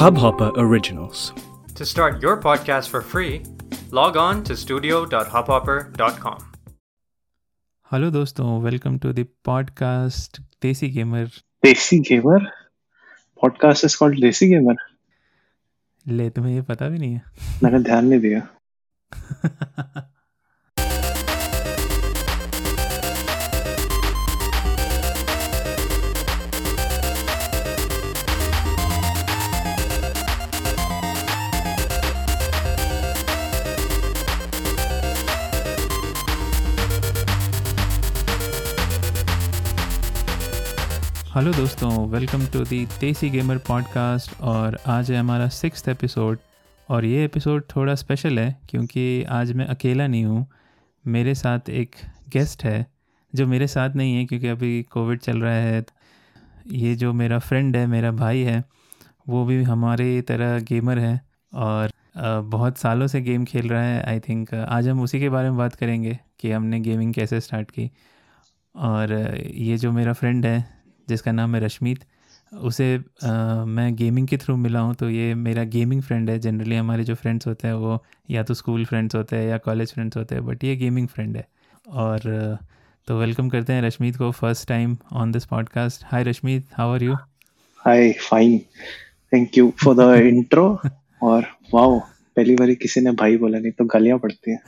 Hubhopper Originals. To start your podcast for free, log on to studio.hubhopper.com. Hello दोस्तों welcome to the podcast Desi Gamer Desi Gamer podcast is called Desi Gamer ले तुम्हें ये पता भी नहीं है मैंने ध्यान नहीं दिया हेलो दोस्तों welcome to the desi gamer podcast और आज है हमारा सिक्स एपिसोड और ये एपिसोड थोड़ा स्पेशल है क्योंकि आज मैं अकेला नहीं हूँ। मेरे साथ एक गेस्ट है जो मेरे साथ नहीं है क्योंकि अभी कोविड चल रहा है। ये जो मेरा फ्रेंड है, मेरा भाई है, वो भी हमारे तरह गेमर है और बहुत सालों से गेम खेल रहा है। आई थिंक आज हम उसी के बारे में बात करेंगे कि हमने गेमिंग कैसे स्टार्ट की। और ये जो मेरा फ्रेंड है जिसका नाम है रश्मीत उसे अ, मैं गेमिंग के थ्रू मिला हूँ तो ये मेरा गेमिंग फ्रेंड है। जनरली हमारे जो फ्रेंड्स होते हैं वो या तो स्कूल फ्रेंड्स होते हैं या कॉलेज फ्रेंड्स होते हैं बट ये गेमिंग फ्रेंड है। और तो वेलकम करते हैं रश्मीत को first time on this podcast hi Rashmeet how are you hi fine thank you for the intro और वाओ पहली बार किसी ने भाई बोला नहीं तो गालियाँ पड़ती हैं।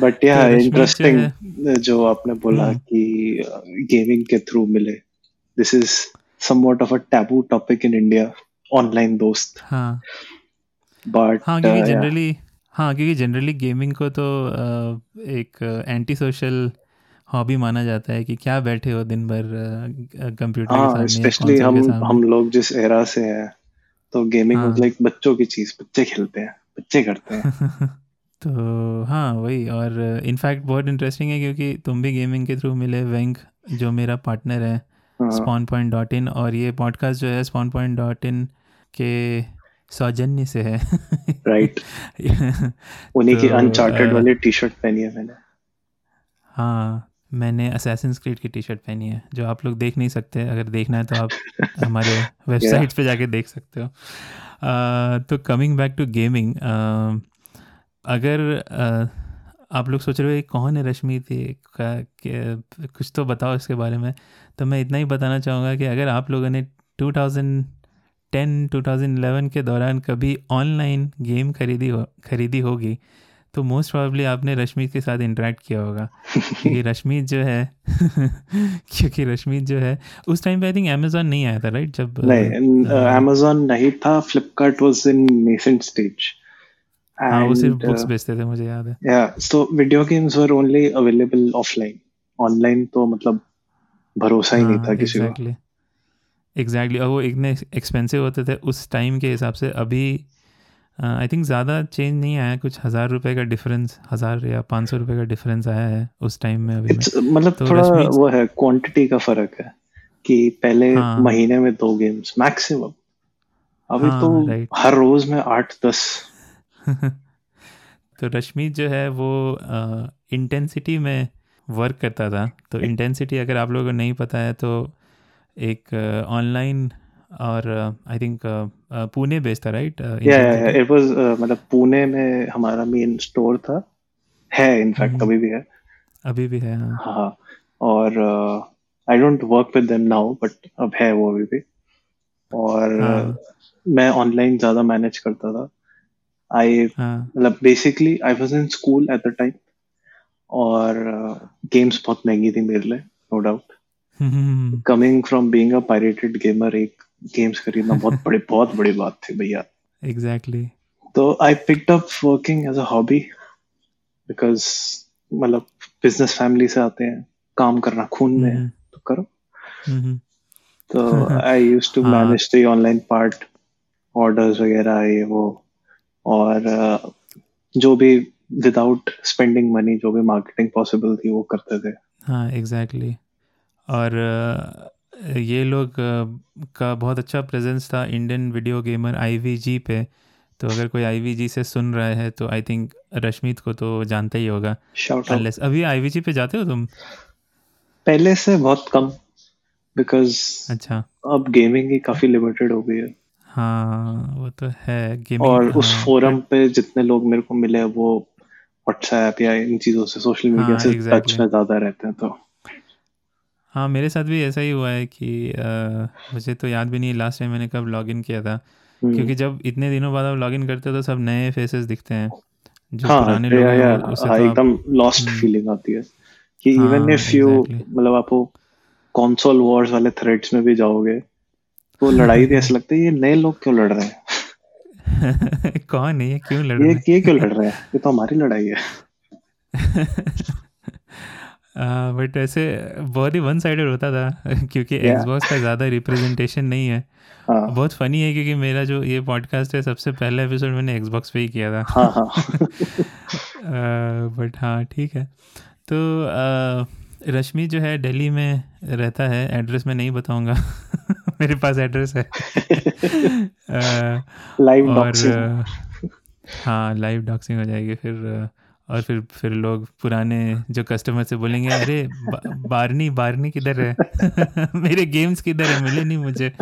बट या इंटरेस्टिंग जो आपने बोला हम्म। कि गेमिंग के थ्रू मिले। This is somewhat of a taboo topic in India online दोस्त। हाँ। बट हाँ क्योंकि जनरली हाँ क्योंकि जनरली गेमिंग को तो अ, एक एंटी सोशल हॉबी माना जाता है कि क्या बैठे हो दिन भर कंप्यूटर हाँ के सामने स्पेशली हम हम लोग जिस एरा से हैं तो गेमिंग हाँ। लाइक बच्चों की चीज़ बच्चे खेलते हैं बच्चे करते हैं। तो हाँ वही। और इनफैक्ट बहुत इंटरेस्टिंग है क्योंकि तुम भी गेमिंग के थ्रू मिले वेंक जो मेरा पार्टनर है स्पॉन पॉइंट डॉट इन और ये पॉडकास्ट जो है स्पॉन पॉइंट डॉट इन के सौजन्य से है। राइट उन्हीं की तो, अनचार्टेड वाली टी शर्ट पहनी है मैंने। हाँ मैंने असैसिन क्रीड की टी शर्ट पहनी है जो आप लोग देख नहीं सकते। अगर देखना है तो आप हमारे वेबसाइट पे जाके देख सकते हो। तो कमिंग बैक टू गेमिंग अगर आप लोग सोच रहे हो कौन है रश्मि थी का कुछ तो बताओ इसके बारे में। तो मैं इतना ही बताना चाहूँगा कि अगर आप लोगों ने 2010 2011 के दौरान कभी ऑनलाइन गेम खरीदी हो खरीदी होगी तो मोस्ट प्रोबेबली आपने रश्मि के साथ इंटरेक्ट किया होगा। क्योंकि रश्मीत जो है क्योंकि रश्मि जो है उस टाइम पे आई थिंक अमेजोन नहीं आया था राइट जब नहीं अमेजोन नहीं था Flipkart was in nascent stage हाँ वो सिर्फ़ बुक्स बेचते थे मुझे याद है। Yeah so video games were only available offline online तो मतलब भरोसा ही नहीं था हाँ किसी को। एग्जैक्टली और वो इतने एक्सपेंसिव होते थे उस टाइम के हिसाब से। अभी आई थिंक ज़्यादा चेंज नहीं आया कुछ हज़ार रुपए का डिफरेंस हज़ार या पाँच सौ रुपये का डिफरेंस आया है उस टाइम में अभी मतलब तो थोड़ा वो है क्वांटिटी का फ़र्क है कि पहले हाँ। महीने में दो गेम्स मैक्सिमम अभी तो हाँ राइट हर रोज में आठ दस तो रश्मि जो है वो इंटेंसिटी में वर्क करता था। तो इंटेंसिटी अगर आप लोगों को नहीं पता है तो एक ऑनलाइन और आई थिंक पुणे बेस्ड था राइट इट वाज मतलब पुणे में हमारा मेन स्टोर था। है इनफैक्ट हम्म। अभी भी है। अभी भी है हाँ। हाँ और I don't work with them now but अब है वो अभी भी। और हाँ। मैं ऑनलाइन ज़्यादा मैनेज करता था। हाँ। मतलब basically I was in school at the time और गेम्स बहुत महँगी थी मेरे लिए no doubt coming from being a pirated gamer एक गेम्स खरीदना बहुत बड़ी बहुत बड़ी बात थी भैया। एग्जैक्टली तो I picked up working as a hobby because मतलब बिज़नेस फैमिली से आते हैं काम करना खून में है हम्म। तो करो। हम्म। तो I use to manage the online part orders वगैरह ये वो। और जो भी विदाउट स्पेंडिंग मनी जो भी मार्केटिंग पॉसिबल थी वो करते थे। हाँ एग्जैक्टली exactly. और ये लोग का बहुत अच्छा प्रेजेंस था इंडियन वीडियो गेमर आई पे। तो अगर कोई IVG से सुन रहा है तो आई थिंक रश्मीत को तो जानता ही होगा। अनलेस अभी IVG पे जाते हो तुम? पहले से बहुत कम बिकॉज़ अच्छा। अब गेमिंग ही काफ़ी लिमिटेड हो गई है। हाँ वो तो है गेमिंग और उस हाँ फोरम पे जितने लोग मेरे को मिले वो व्हाट्सएप या इन चीज़ों से सोशल मीडिया हाँ से टच एग्जैक्टली में ज़्यादा रहते हैं तो। हाँ मेरे साथ भी ऐसा ही हुआ है कि अ, मुझे तो याद भी नहीं लास्ट टाइम मैंने कब लॉगिन किया था। हम्म, क्योंकि जब इतने दिनों बाद आप लॉगिन करते हो तो सब नए फेसेस दिखते हैं। जो हाँ पुराने लोग हैं उससे हाँ तो एकदम लॉस्ट हम्म, फीलिंग आती है। कि हाँ इवन इफ़ यू मतलब आप कंसोल वॉर्स वाले थ्रेड्स में भी जाओगे तो लड़ाई भी ऐसा लगता है ये नए लोग क्यों लड़ रहे हैं? कौन है ये क्यों लड़ रहे ये क्यों लड़ रहे हैं? ये तो हमारी लड़ाई है। बट ऐसे बहुत ही वन साइडेड होता था क्योंकि एक्सबॉक्स का ज़्यादा रिप्रेजेंटेशन नहीं है। हाँ। बहुत फनी है क्योंकि मेरा जो ये पॉडकास्ट है सबसे पहला एपिसोड मैंने एक्सबॉक्स पे ही किया था। हाँ हाँ। बट हाँ ठीक है। तो अ, रश्मि जो है दिल्ली में रहता है एड्रेस मैं नहीं बताऊँगा। मेरे पास एड्रेस है। लाइव और हाँ लाइव डॉक्सिंग हो जाएगी फिर और फिर फिर लोग पुराने जो कस्टमर से बोलेंगे अरे बा, बारनी बारनी किधर है? मेरे गेम्स किधर है? मिले नहीं मुझे।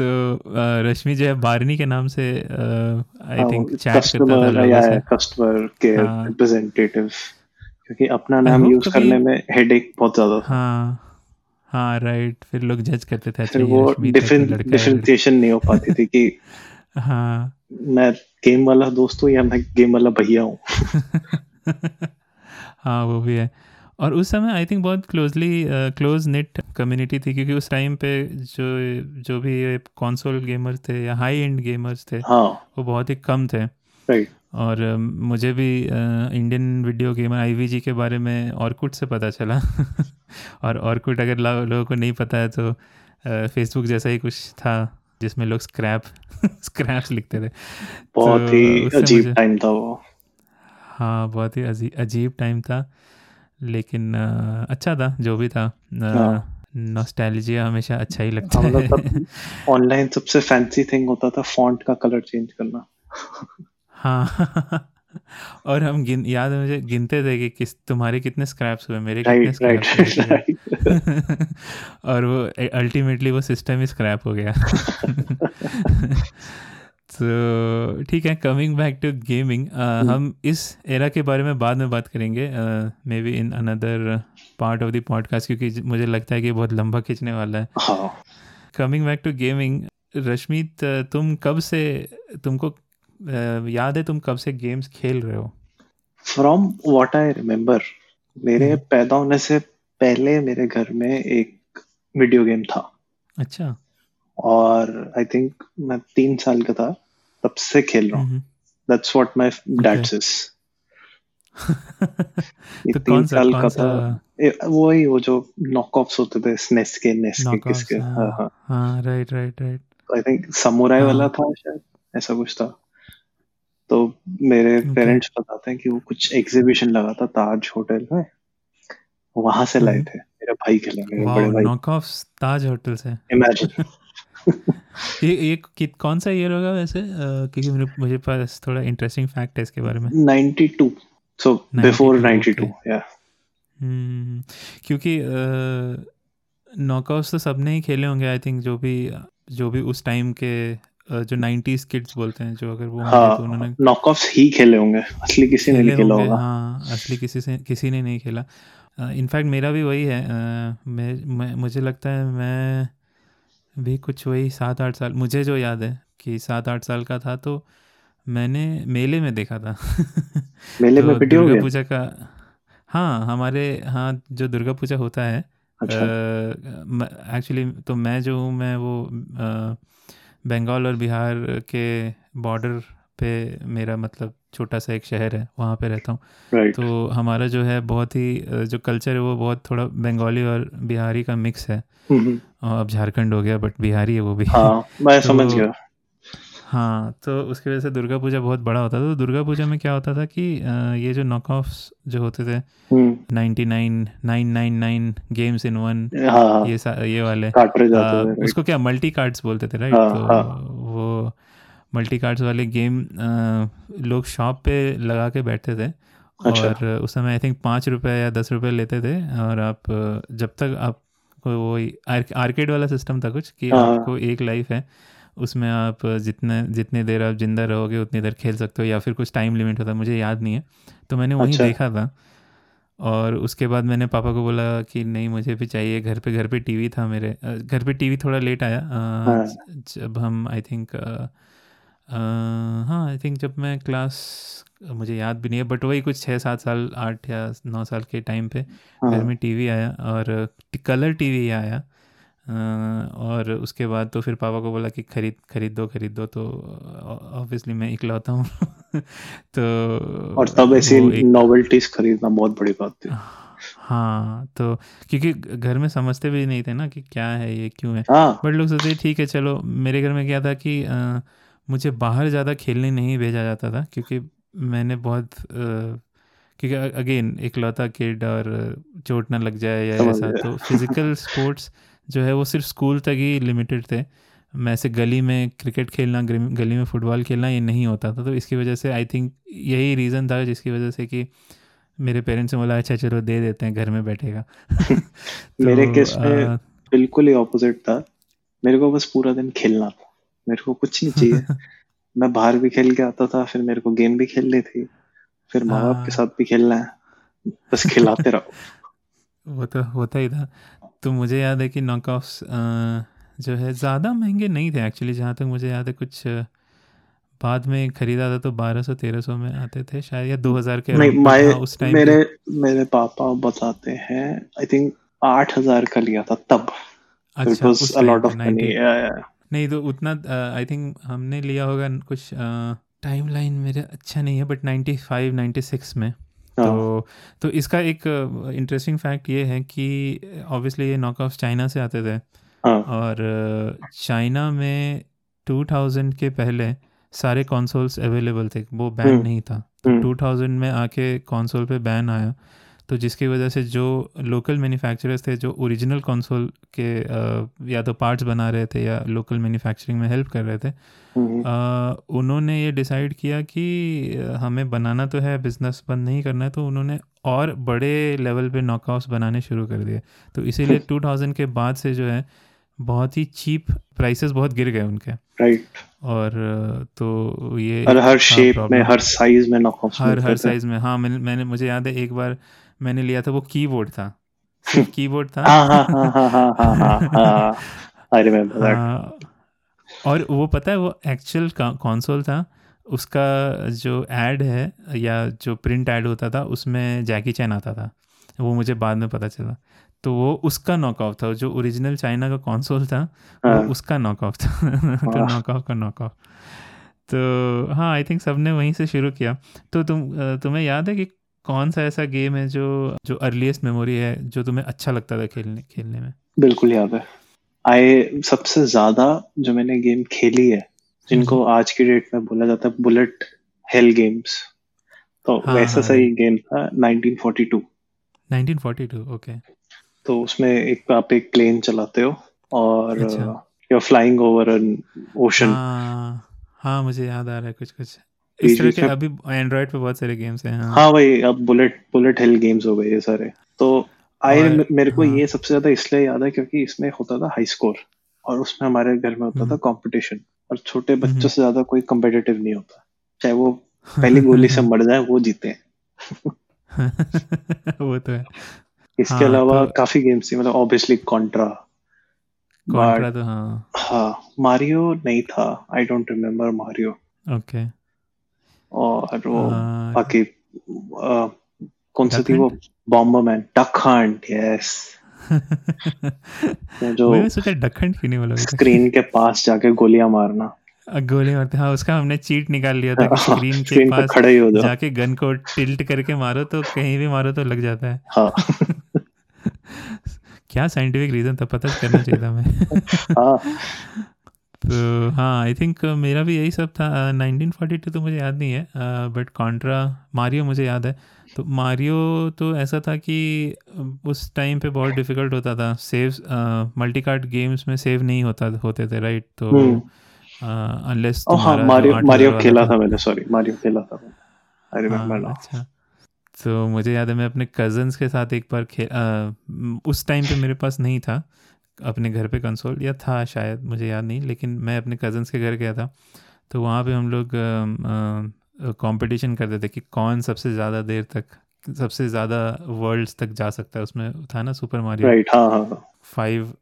तो रश्मि जो है बारनी के नाम से आई थिंक चैट करता था कस्टमर केयर हाँ। रिप्रेजेंटेटिव क्योंकि अपना नाम यूज़ करने में हेडेक बहुत ज़्यादा था। हाँ हाँ राइट फिर लोग जज करते थे अच्छा फिर वो है लड़की डिफरेंशिएशन नहीं हो पाती थी कि हाँ। मैं गेम वाला दोस्त हूँ या मैं गेम वाला भैया हूँ। हाँ वो भी है। और उस समय आई थिंक बहुत क्लोजली क्लोज नेट कम्युनिटी थी क्योंकि उस टाइम पे जो जो भी कंसोल गेमर्स थे या हाई एंड गेमर्स थे हाँ। वो बहुत ही कम थे। राइट और मुझे भी इंडियन वीडियो गेमर आई के बारे में ऑर्कुट से पता चला। और ऑर्कुट अगर लोगों को नहीं पता है तो फेसबुक जैसा ही कुछ था जिसमें लोग स्क्रैप स्क्रैप्स लिखते थे। बहुत तो ही अजीब टाइम था वो। हाँ बहुत ही अजीब टाइम था। लेकिन अच्छा था जो भी था। हाँ। नॉस्टैल्जिया हमेशा अच्छा ही लगता हाँ है। ऑनलाइन सबसे फैंसी थिंग होता था फॉन्ट का कलर चेंज करना। हाँ। और हम गिन याद है मुझे गिनते थे कि किस तुम्हारे कितने स्क्रैप्स हुए मेरे right, कितने राइट स्क्रैप्स ठीक और वो अल्टीमेटली वो सिस्टम ही स्क्रैप हो गया। तो ठीक है कमिंग बैक टू गेमिंग हम इस एरा के बारे में बाद में बात करेंगे may be in another part of the podcast क्योंकि मुझे लगता है कि बहुत लंबा खींचने वाला है। Coming back to gaming Rashmit तुम कब से तुमको याद है तुम कब से गेम्स खेल रहे हो? फ्रॉम वॉट आई रिमेम्बर मेरे हम्म, पैदा होने से पहले मेरे घर में एक वीडियो गेम था। अच्छा। और आई थिंक मैं तीन साल का था तब से खेल रहा हूँ। That's what my dad says तो तीन साल का था। वही वो जो नॉक ऑफ्स होते थे स्नेस के नेस के किसके हाँ। हाँ हाँ। हाँ right right right I think samurai वाला हाँ था शायद ऐसा कुछ था। तो मेरे पेरेंट्स बताते हैं कि वो कुछ एग्जीबिशन लगा था ताज होटल में। वहाँ से लाए हम्म थे मेरा भाई खेला मेरे बड़े भाई। नॉक ऑफ़ ताज होटल से। इमेजिन ये ये कि, कौन सा ईयर होगा वैसे? क्योंकि मेरे मुझे पास थोड़ा इंटरेस्टिंग फैक्ट है इसके बारे में। 92 सो बिफोर 92 92 या हम्म क्योंकि नॉकआउट्स तो सबने ही खेले होंगे आई थिंक जो भी जो भी उस टाइम के जो 90s किड्स बोलते हैं जो अगर वो होंगे तो हाँ उन्होंने नॉक ऑफ्स ही खेले होंगे। असली किसी ने नहीं खेला होगा हाँ असली किसी से किसी ने नहीं खेला। इनफैक्ट मेरा भी वही है मैं, मैं मुझे लगता है मैं भी कुछ वही सात आठ साल मुझे जो याद है कि सात आठ साल का था तो मैंने मेले में देखा था। मेले में तो वीडियो दुर्गा पूजा का हाँ हमारे यहाँ जो दुर्गा पूजा होता है एक्चुअली अच्छा तो मैं जो हूँ मैं वो अ, बंगाल और बिहार के बॉर्डर पे मेरा मतलब छोटा सा एक शहर है वहाँ पे रहता हूँ right. तो हमारा जो है बहुत ही जो कल्चर है वो बहुत थोड़ा बंगाली और बिहारी का मिक्स है mm-hmm. अब झारखंड हो गया बट बिहारी है वो भी हाँ मैं समझ तो गया हाँ तो उसकी वजह से दुर्गा पूजा बहुत बड़ा होता था। तो दुर्गा पूजा में क्या होता था कि ये जो नॉक जो होते थे हम्म। 99 999 गेम्स इन वन हाँ हाँ। ये ये वाले। थे राइट उसको क्या मल्टी कार्ड्स बोलते थे राइट हाँ तो हाँ। वो मल्टी कार्ड्स वाले गेम लोग शॉप पे लगा के बैठते थे अच्छा। और उस समय आई थिंक पाँच रुपये या दस रुपये लेते थे और आप जब तक आप वो आर्केड वाला सिस्टम था कुछ कि हाँ। आपको एक लाइफ है। उसमें आप जितने जितनी देर आप ज़िंदा रहोगे उतनी देर खेल सकते हो या फिर कुछ टाइम लिमिट होता है मुझे याद नहीं है। तो मैंने वहीं अच्छा। देखा था और उसके बाद मैंने पापा को बोला कि नहीं मुझे भी चाहिए घर पे घर पे टीवी था मेरे। घर पे टीवी थोड़ा लेट आया। हाँ। जब हम आई थिंक हाँ आई थिंक जब मैं क्लास मुझे याद भी नहीं है बट वही कुछ छः सात साल आठ या नौ साल के टाइम पे घर हाँ में टीवी आया और कलर टीवी आया। और उसके बाद तो फिर पापा को बोला कि खरीद खरीद दो खरीद दो तो ऑब्वियसली मैं इकलौता हूँ। तो और तब ऐसी नॉवेल्टीज खरीदना बहुत बड़ी बात थी। हाँ तो क्योंकि घर में समझते भी नहीं थे ना कि क्या है ये क्यों है। हाँ। बट लोग सोचते ठीक है चलो मेरे घर में क्या था कि अ, मुझे बाहर ज़्यादा खेलने नहीं भेजा जाता था क्योंकि मैंने बहुत अ, क्योंकि अगेन इकलौता किड और चोट ना लग जाए या ऐसा तो फ़िज़िकल स्पोर्ट्स जो है वो सिर्फ़ स्कूल तक ही लिमिटेड थे। मैं ऐसे गली में क्रिकेट खेलना गली में फुटबॉल खेलना ये नहीं होता था। तो इसकी वजह से आई थिंक यही रीज़न था जिसकी वजह से कि मेरे पेरेंट्स ने बोला अच्छा चलो दे देते हैं घर में बैठेगा। तो, मेरे केस में बिल्कुल ही ऑपोजिट था। मेरे को बस पूरा दिन खेलना था। मेरे को कुछ नहीं चाहिए। मैं बाहर भी खेल के आता था फिर मेरे को गेम भी खेलनी थी। फिर माँ बाप हाँ। के साथ भी खेलना है। बस खिलाते रहो। वो तो होता ही था। तो मुझे याद है कि नॉक जो है ज़्यादा महँगे नहीं थे एक्चुअली जहाँ तक मुझे याद है कुछ बाद में खरीदा था तो बारह सौ तेरह सौ में आते थे शायद या दो हज़ार के नहीं हाँ, उस टाइम मेरे मेरे पापा बताते हैं आई थिंक आठ हज़ार का लिया था तब। अच्छा उस a lot time of money नहीं तो उतना आई थिंक हमने लिया होगा कुछ टाइम लाइन मेरा अच्छा नहीं है but ninety five ninety six में। तो तो इसका एक इंटरेस्टिंग फैक्ट ये है कि ऑब्वियसली ये नॉक ऑफ़ चाइना से आते थे हाँ। और चाइना में 2000 के पहले सारे कॉन्सोल्स अवेलेबल थे वो बैन हम्म, नहीं था। हम्म, तो 2000 में आके कॉन्सोल पे बैन आया। तो जिसकी वजह से जो लोकल मैन्युफैक्चरर्स थे जो ओरिजिनल कंसोल के या तो पार्ट्स बना रहे थे या लोकल मैन्युफैक्चरिंग में हेल्प कर रहे थे हम्म, उन्होंने ये डिसाइड किया कि हमें बनाना तो है बिज़नेस बंद नहीं करना है तो उन्होंने और बड़े लेवल पे नॉकआउट्स बनाने शुरू कर दिए। तो इसीलिए 2000 के बाद से जो है बहुत ही चीप प्राइसेस बहुत गिर गए उनके। राइट और तो ये और हर शेप में हर साइज़ में हर हर साइज़ में हाँ मैंने मुझे याद है एक बार मैंने लिया था वो कीबोर्ड था। सिर्फ़ कीबोर्ड था। हाँ, और वो पता है वो एक्चुअल कॉन्सोल था। उसका जो एड है या जो प्रिंट एड होता था उसमें जैकी चैन आता था। वो मुझे बाद में पता चला। तो वो उसका नॉकआउट था। जो ओरिजिनल चाइना का कॉन्सोल था वो उसका नॉकआउट था। तो नॉकआउट का नॉकआउट तो हाँ आई थिंक सबने वहीं से शुरू किया। तो तुम तुम्हें याद है कि कौन सा ऐसा गेम है जो जो अर्लीस्ट मेमोरी है जो तुम्हें अच्छा लगता था खेलने खेलने में? बिल्कुल याद है। आई सबसे ज़्यादा जो मैंने गेम खेली है जिनको हम्म। आज की डेट में बोला जाता है बुलेट हेल गेम्स। तो हाँ, वैसा हाँ, सही गेम था 1942 1942 ओके। तो उसमें एक आप एक प्लेन चलाते हो और अच्छा। You are flying over an ocean हाँ हाँ मुझे याद आ रहा है कुछ कुछ। इस तरह के अभी एंड्रॉइड पे बहुत सारे गेम्स हैं हाँ। हाँ भाई अब बुलेट बुलेट हिल गेम्स हो गए ये सारे। तो आई मेरे को हाँ। ये सबसे ज़्यादा इसलिए याद है क्योंकि इसमें होता था हाई स्कोर और उसमें हमारे घर में होता था हम्म। कंपटीशन और छोटे बच्चों हम्म। से ज़्यादा कोई कंपेटिटिव नहीं होता। चाहे वो पहली गोली से मर जाए वो जीते हैं। वो तो है। इसके हाँ, अलावा तो- काफ़ी गेम्स थी मतलब ऑब्वियसली कॉन्ट्रा कॉन्ट्रा तो हाँ। हाँ मारियो नहीं था। I don't remember Mario okay और वो हाँ, बाकी कौन सी थी वो? बॉम्बरमैन यस जो वही मैं सोचा डखंड क्यों नहीं बोला स्क्रीन के पास जाके गोलियाँ मारना। गोली मारते हाँ। उसका हमने चीट निकाल लिया था हाँ, स्क्रीन के स्क्रीन पास खड़े ही हो जाके गन को टिल्ट करके मारो तो कहीं भी मारो तो लग जाता है। हाँ। क्या साइंटिफिक रीजन था? पता करना चाहिए था मैं हाँ। तो हाँ आई थिंक मेरा भी यही सब था। नाइनटीन फोर्टी टू तो मुझे याद नहीं है। बट कॉन्ट्रा मारियो मुझे याद है। तो मारियो तो ऐसा था कि उस टाइम पे बहुत डिफ़िकल्ट होता था। सेव मल्टी कार्ड गेम्स में सेव नहीं होता होते थे राइट तो हम्म। अनलेस ओ हाँ मारियो मारियो खेला था। मैंने सॉरी मारियो खेला था आई रिमेम्बर नाउ अच्छा। तो मुझे याद है मैं अपने कज़न्स के साथ एक बार खेल उस टाइम पे मेरे पास नहीं था। अपने घर पे कंसोल या था शायद मुझे याद नहीं लेकिन मैं अपने कज़न्स के घर गया था तो वहाँ पे हम लोग कंपटीशन करते थे कि कौन सबसे ज़्यादा देर तक सबसे ज़्यादा वर्ल्ड्स तक जा सकता है। उसमें था ना सुपर मारियो राइट हाँ हाँ फाइव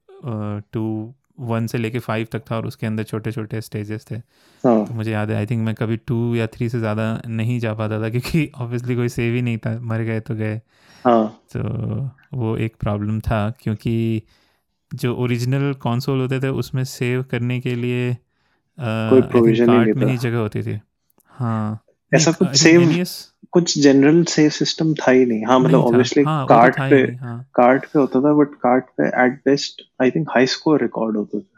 टू वन से लेके फाइव तक था और उसके अंदर छोटे छोटे स्टेजेस थे। हाँ। तो मुझे याद है आई थिंक मैं कभी टू या थ्री से ज़्यादा नहीं जा पाता था क्योंकि ऑब्वियसली कोई सेव ही नहीं था मर गए तो गए। हाँ। तो वो एक प्रॉब्लम था क्योंकि जो ओरिजिनल कंसोल होते थे उसमें सेव करने के लिए कोई provision नहीं कार्ट में। ही जगह होती थी। हाँ। ऐसा कुछ I think कुछ जनरल सेव सिस्टम था ही नहीं। हाँ मतलब। ऑब्वियसली हाँ, वो तो कार्ट ही पे हाँ। कार्ट पे होता था बट कार्ट पे at best I think high score record होते थे।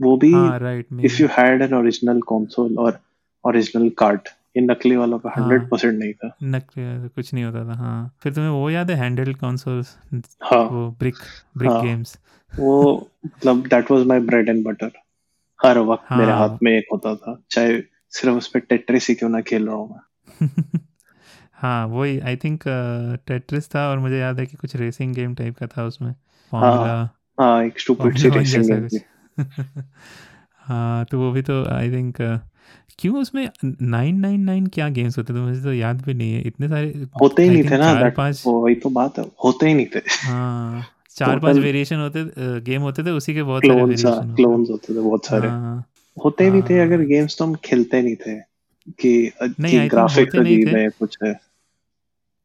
वो भी right if you had an original console और ओरिजिनल कार्ट ये नकली वालों का हाँ। हंड्रेड परसेंट नहीं था। नकली कुछ नहीं होता था हाँ। फिर तुम्हें वो याद है हैंडहेल्ड कंसोल्स हाँ। वो ब्रिक ब्रिक हाँ। गेम्स वो मतलब that was my bread and butter हर वक्त मेरे हाँ। हाथ में एक होता था चाहे सिर्फ़ उस पर टेट्रिस ही क्यों ना खेल रहा हूँ मैं। हाँ वही आई थिंक टेट्रिस था और मुझे याद है कि कुछ रेसिंग गेम टाइप का था उसमें। फॉर्मूला हाँ एक स्टूपिड सी रेसिंग गेम हाँ तो वो भी तो आई थिंक क्यों उसमें नाइन नाइन नाइन क्या गेम्स होते थे? मुझे तो याद भी नहीं है। इतने सारे होते ही नहीं थे ना पाँच वही तो बात है होते ही नहीं थे। हाँ चार पाँच वेरिएशन होते गेम होते थे उसी के बहुत सारे वेरिएशन क्लोन्स होते। थे बहुत सारे। हाँ। होते ही नहीं थे हाँ। अगर गेम्स तो हम खेलते नहीं थे कि नहीं, ग्राफिक नहीं थे। कुछ है।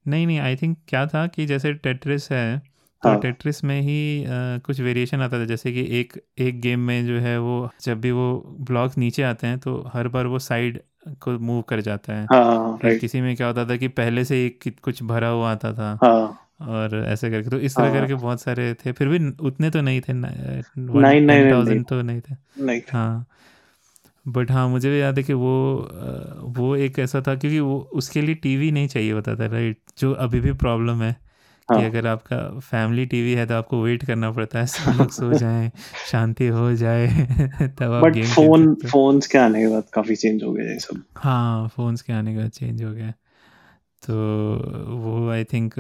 नहीं नहीं आई थिंक क्या था कि जैसे टेट्रिस है तो हाँ। टेट्रिस में ही अ, कुछ वेरिएशन आता था। जैसे कि एक एक गेम में जो है वो जब भी वो ब्लॉक नीचे आते हैं तो हर बार वो साइड को मूव कर जाता है। हाँ फिर किसी में क्या होता था कि पहले से एक कुछ भरा हुआ आता था। हाँ। और ऐसे करके तो इस तरह हाँ। करके बहुत सारे थे। फिर भी उतने तो नहीं थे थाउज़ेंड तो नहीं थे। नहीं हाँ। बट हाँ मुझे भी याद है कि वो वो एक ऐसा था क्योंकि वो उसके लिए टीवी नहीं चाहिए होता था राइट जो अभी भी प्रॉब्लम है। कि हाँ। अगर आपका फैमिली टीवी है तो आपको वेट करना पड़ता है सब लोग सो जाएँ शांति हो जाए तब आप गेम फ़ोन फोन्स के आने के बाद काफ़ी चेंज हो गया सब। हाँ फोन्स के आने के बाद चेंज हो गया। तो वो आई थिंक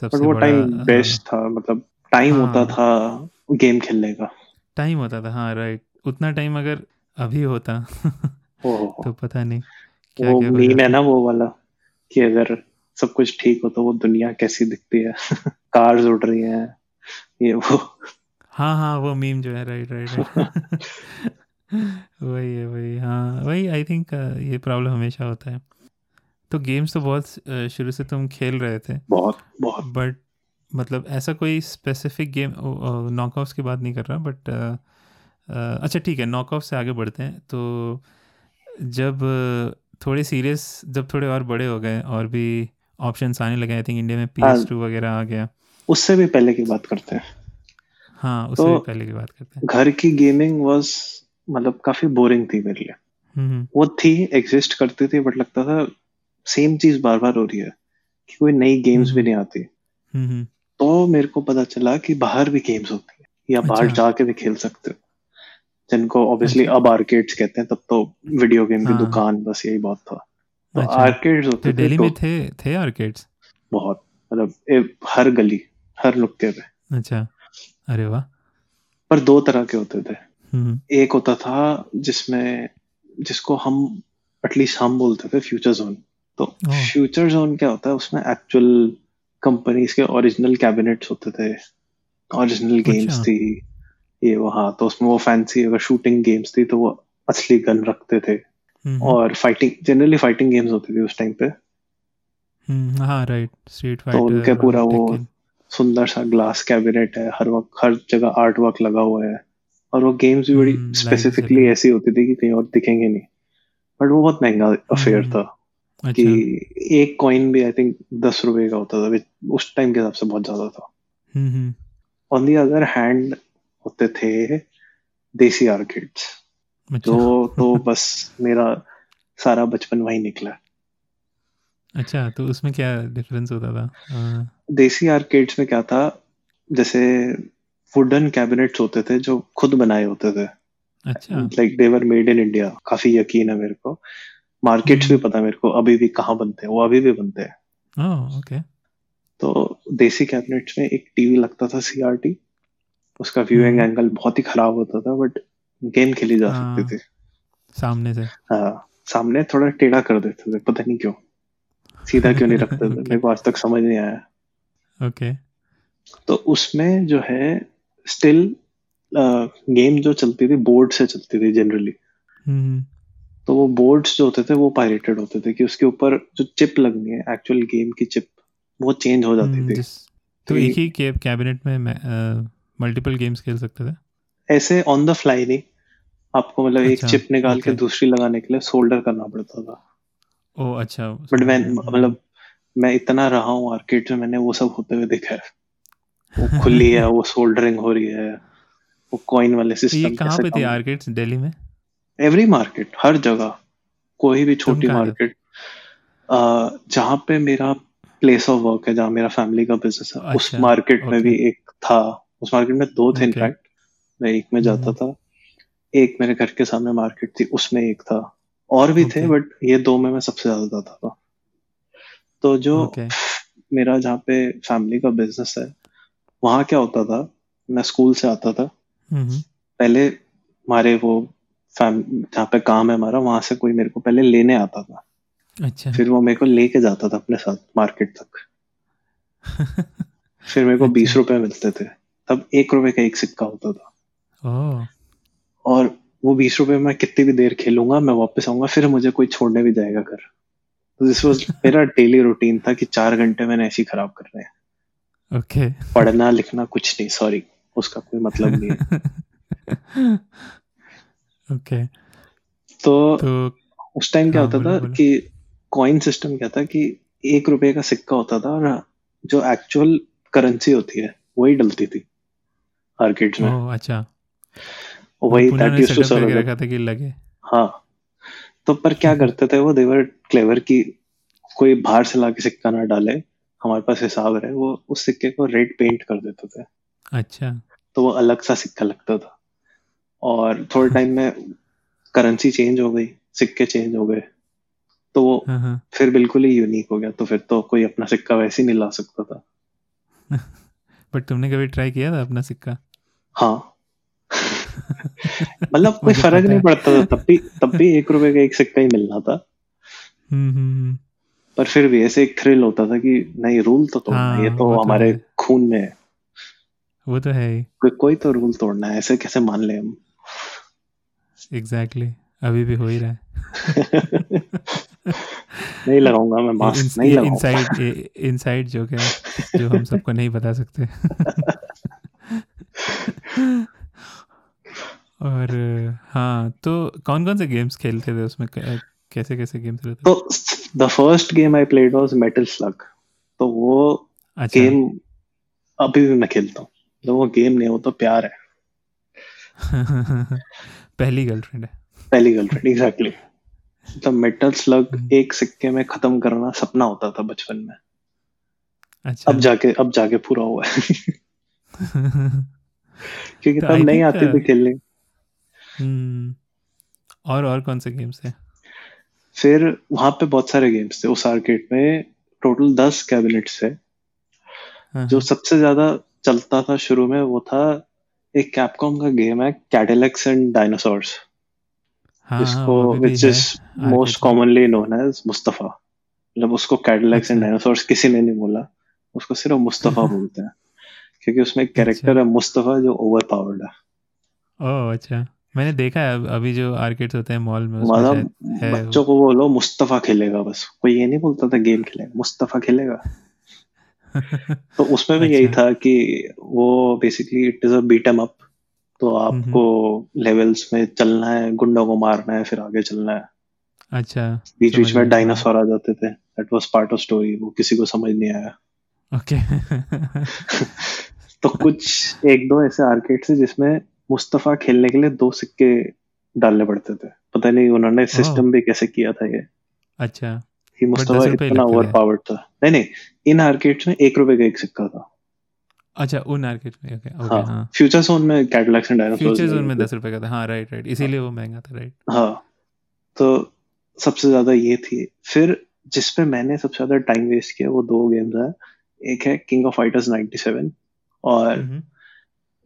सबसे वो बड़ा टाइम बेस्ट था मतलब टाइम हाँ। होता था गेम खेलने का। टाइम होता था हाँ राइट। उतना टाइम अगर अभी होता तो पता नहीं क्या वो क्या मीम है ना वो वाला कि अगर सब कुछ ठीक हो तो वो दुनिया कैसी दिखती है? कार्स उड़ रही हैं। ये वो। हाँ हाँ वो मीम जो है राइट राइट वही है वही हाँ वही आई थिंक ये प्रॉब्लम हमेशा होता है। तो गेम्स तो बहुत शुरू से तुम खेल रहे थे। बहुत बहुत। बट मतलब ऐसा कोई स्पेसिफिक गेम नॉक नॉकआउट्स की बात नहीं कर रहा बट अच्छा ठीक है नॉकआउट से आगे बढ़ते हैं। तो जब थोड़े सीरियस जब थोड़े और बड़े हो गए और भी ऑप्शंस आने लगे आई थिंक इंडिया में पी हाँ। टू वगैरह आ गया उससे भी पहले की बात करते हैं हाँ उससे तो- भी पहले की बात करते हैं घर की गेमिंग वाज मतलब काफ़ी बोरिंग थी मेरे लिए हम्म हम्म, वो थी एग्जिस्ट करती थी बट लगता था सेम चीज़ बार बार हो रही है कि कोई नई गेम्स भी हम्म। नहीं आती तो मेरे को पता चला कि बाहर भी गेम्स होती है या बाहर अच्छा। जाके भी खेल सकते हो जिनको ऑब्वियसली अच्छा। अब आर्केड्स कहते हैं तब तो वीडियो गेम की हाँ। दुकान बस यही बहुत था। आर्केड्स तो होते थे दिल्ली तो में थे थे आर्केड्स बहुत मतलब हर गली हर नुक्के पे। अच्छा। अरे वाह। पर दो तरह के होते थे। हम्म। एक होता था जिसमें जिसको हम एटलीस्ट हम बोलते थे फ्यूचर जोन तो फ्यूचर जोन क्या होता है? उसमें एक्चुअल कंपनीज़ के ओरिजिनल कैबिनेट्स होते थे। ओरिजिनल गेम्स अच्छा। थी ये वहाँ। तो उसमें वो फैंसी अगर शूटिंग गेम्स थी तो वो असली गन रखते थे। और फाइटिंग जनरली फाइटिंग गेम्स होती थी उस टाइम पे। हम्म, हाँ राइट स्ट्रीट फाइटर तो उनके पूरा वो सुंदर सा ग्लास कैबिनेट है हर वक्त हर जगह आर्ट वर्क लगा हुआ है। और वो गेम्स भी बड़ी हम्म, स्पेसिफिकली ऐसी होती थी कि कहीं और दिखेंगे नहीं। बट वो बहुत महँगा अफेयर हम्म, था अच्छा। कि एक कॉइन भी आई थिंक दस रुपए का होता था उस टाइम के हिसाब से बहुत ज़्यादा था। Hmm hmm, on the other hand होते थे देसी आर्किड्स अच्छा। जो तो बस मेरा सारा बचपन वही निकला। अच्छा तो उसमें क्या डिफरेंस होता था? हाँ, देसी आर्केड्स में क्या था जैसे वुडन कैबिनेट्स होते थे जो खुद बनाए होते थे। अच्छा। Like they were made in India काफ़ी यकीन है मेरे को। मार्केट्स भी हम्म। पता मेरे को अभी भी कहाँ बनते हैं वो अभी भी बनते हैं। ओह ओके तो देसी कैबिनेट्स में एक टीवी लगता था सीआरटी उसका व्यूइंग हम्म। एंगल बहुत ही खराब होता था बट गेम खेली जा हाँ। सकती थी। सामने से। हाँ सामने थोड़ा टेढ़ा कर देते थे पता नहीं क्यों। सीधा क्यों नहीं रखते थे? मेरे को आज तक समझ नहीं आया। ओके। तो उसमें जो है स्टिल गेम जो चलती थी बोर्ड से चलती थी जनरली हम्म तो वो बोर्ड्स जो होते थे वो पायरेटेड होते थे कि उसके ऊपर जो चिप लगनी है एक्चुअल गेम की चिप वो चेंज हो जाती हम्म, थी। तो तो एक ही कैबिनेट में मल्टीपल गेम्स खेल सकते थे? ऐसे ऑन द फ्लाई नहीं। आपको मतलब अच्छा, एक अच्छा, चिप निकाल के दूसरी लगाने के लिए सोल्डर करना पड़ता था। ओ अच्छा। बट मैं मतलब मैं इतना रहा हूँ आर्केड में मैंने वो सब होते हुए देखा है। वो खुली है वो सोल्डरिंग हो रही है वो कॉइन वाले तो ये सिस्टम कहाँ पे थे आर्केड्स दिल्ली में? एवरी मार्केट हर जगह कोई भी छोटी मार्केट जहाँ पे मेरा प्लेस ऑफ़ वर्क है जहाँ मेरा फैमिली का बिज़नेस है उस अच्छा, मार्केट में भी एक था। उस मार्केट में दो थे इनफैक्ट मैं एक में जाता हम्म। था। एक मेरे घर के सामने मार्केट थी उसमें एक था। और भी थे बट ये दो में मैं सबसे ज़्यादा जाता था। तो जो ओके मेरा जहाँ पे फैमिली का बिज़नेस है वहाँ क्या होता था? मैं स्कूल से आता था। हम्म पहले हमारे वो फैम जहाँ पे काम है हमारा वहाँ से कोई मेरे को पहले लेने आता था। अच्छा। फिर वो मेरे को लेके जाता था अपने साथ मार्केट तक। फिर मेरे को बीस अच्छा। बीस रुपए मिलते थे। तब एक रुपए का एक सिक्का होता था। और वो बीस रुपए में कितनी भी देर खेलूँगा मैं वापस आऊँगा फिर मुझे कोई छोड़ने भी जाएगा घर। तो दिस वाज मेरा डेली रूटीन था कि चार घंटे मैंने ऐसे खराब कर रहे हैं। ओके। okay. पढ़ना लिखना कुछ नहीं सॉरी उसका कोई मतलब नहीं है। ओके। तो तो उस टाइम क्या हाँ, होता था कि कॉइन सिस्टम क्या था कि एक रुपए का सिक्का होता था और जो एक्चुअल करेंसी होती है वही डलती थी आर्केड्स में। ओह अच्छा। वही दैट यूज्ड टू सर्व रखा था कि लगे। हाँ। तो पर क्या करते थे वो? देवर क्लेवर की कोई बाहर से लाके सिक्का ना डाले। हमारे पास हिसाब रहे। वो उस सिक्के को रेड पेंट कर देते थे। अच्छा। तो वो अलग सा सिक्का लगता था। और थोड़े टाइम में करेंसी चेंज हो गई। सिक्के चेंज हो गए। तो वो हाँ हाँ। फिर बिल्कुल ही यूनिक हो गया। तो फिर तो कोई अपना सिक्का वैसे ही नहीं ला सकता था। बट तुमने कभी ट्राई किया था अपना सिक्का? हाँ। मतलब कोई फ़र्क नहीं पड़ता था तब भी तब भी एक रुपए का एक सिक्का ही मिलना था। हम्म हम्म हम्म। पर फिर भी ऐसे एक थ्रिल होता था कि नहीं रूल तो तोड़ना है, ये हाँ, तो वो तो खून में है। वो तो है ही। कोई कोई तो रूल तोड़ना है ऐसे कैसे मान ले हम? एग्जैक्टली अभी भी हो ही रहा है। नहीं लगाऊँगा मैं मास्क नहीं लगाऊँगा। इनसाइड इनसाइड जोक है जो हम सबको नहीं बता सकते। और हाँ तो कौन कौन से गेम्स खेलते थे उसमें? कैसे कैसे गेम्स रहते तो the first game I played was Metal Slug तो वो अच्छा। गेम अभी भी मैं खेलता हूँ। तो वो गेम नहीं वो तो प्यार है। पहली गर्लफ्रेंड है। पहली गर्लफ्रेंड एग्जैक्टली तो मेटल स्लग हम्म। एक सिक्के में खत्म करना सपना होता था बचपन में। अच्छा। अब जाके अब जाके पूरा हुआ है। क्योंकि तो तब नहीं आती थी uh, खेलने। और और कौन से गेम्स थे फिर वहाँ पे बहुत सारे गेम्स थे उस आर्केड में। टोटल दस कैबिनेट्स थे। हाँ, जो हाँ, सबसे ज़्यादा चलता था शुरू में वो था एक कैपकॉम का गेम है कैडिलक्स एंड डायनासोर्स हाँ, हाँ, जिसको which is most commonly known as Mustafa मतलब उसको कैडिलक्स एंड अच्छा। डायनासोर्स किसी ने नहीं बोला। उसको सिर्फ़ मुस्तफ़ा बोलते हैं। क्योंकि उसमें एक कैरेक्टर अच्छा। है मुस्तफ़ा जो ओवर पावर्ड है। ओह अच्छा। मैंने देखा है अभी जो आर्केड्स होते हैं मॉल में मतलब है। बच्चों को बोलो मुस्तफ़ा खेलेगा बस। कोई ये नहीं बोलता था गेम खेलेगा मुस्तफ़ा खेलेगा। तो उसमें भी यही अच्छा। था कि वो basically it is a beat em up तो आपको लेवल्स में चलना है गुंडों को मारना है फिर आगे चलना है। अच्छा बीच बीच में डायनासोर आ जाते थे। That was part of story वो किसी को समझ नहीं आया। ओके तो कुछ एक दो ऐसे आर्केड थे जिसमें मुस्तफ़ा खेलने के लिए दो सिक्के डालने पड़ते थे। पता नहीं उन्होंने सिस्टम भी कैसे किया था ये। अच्छा। कि मुस्तफ़ा इतना ओवर। पावर्ड था। नहीं नहीं इन आर्केड्स में एक रुपए का एक सिक्का था। अच्छा उन आर्केड में ओके ओके हाँ हाँ। फ्यूचर जोन में Cadillacs and dinosaurs future zone में दस रुपए का था। हाँ राइट राइट इसीलिए वो महँगा था राइट हाँ तो सबसे ज़्यादा ये थी। फिर जिसपे मैंने सबसे ज़्यादा टाइम वेस्ट किया वो दो गेम्स है। एक है किंग ऑफ़ फाइटर्स 97 और हम्म।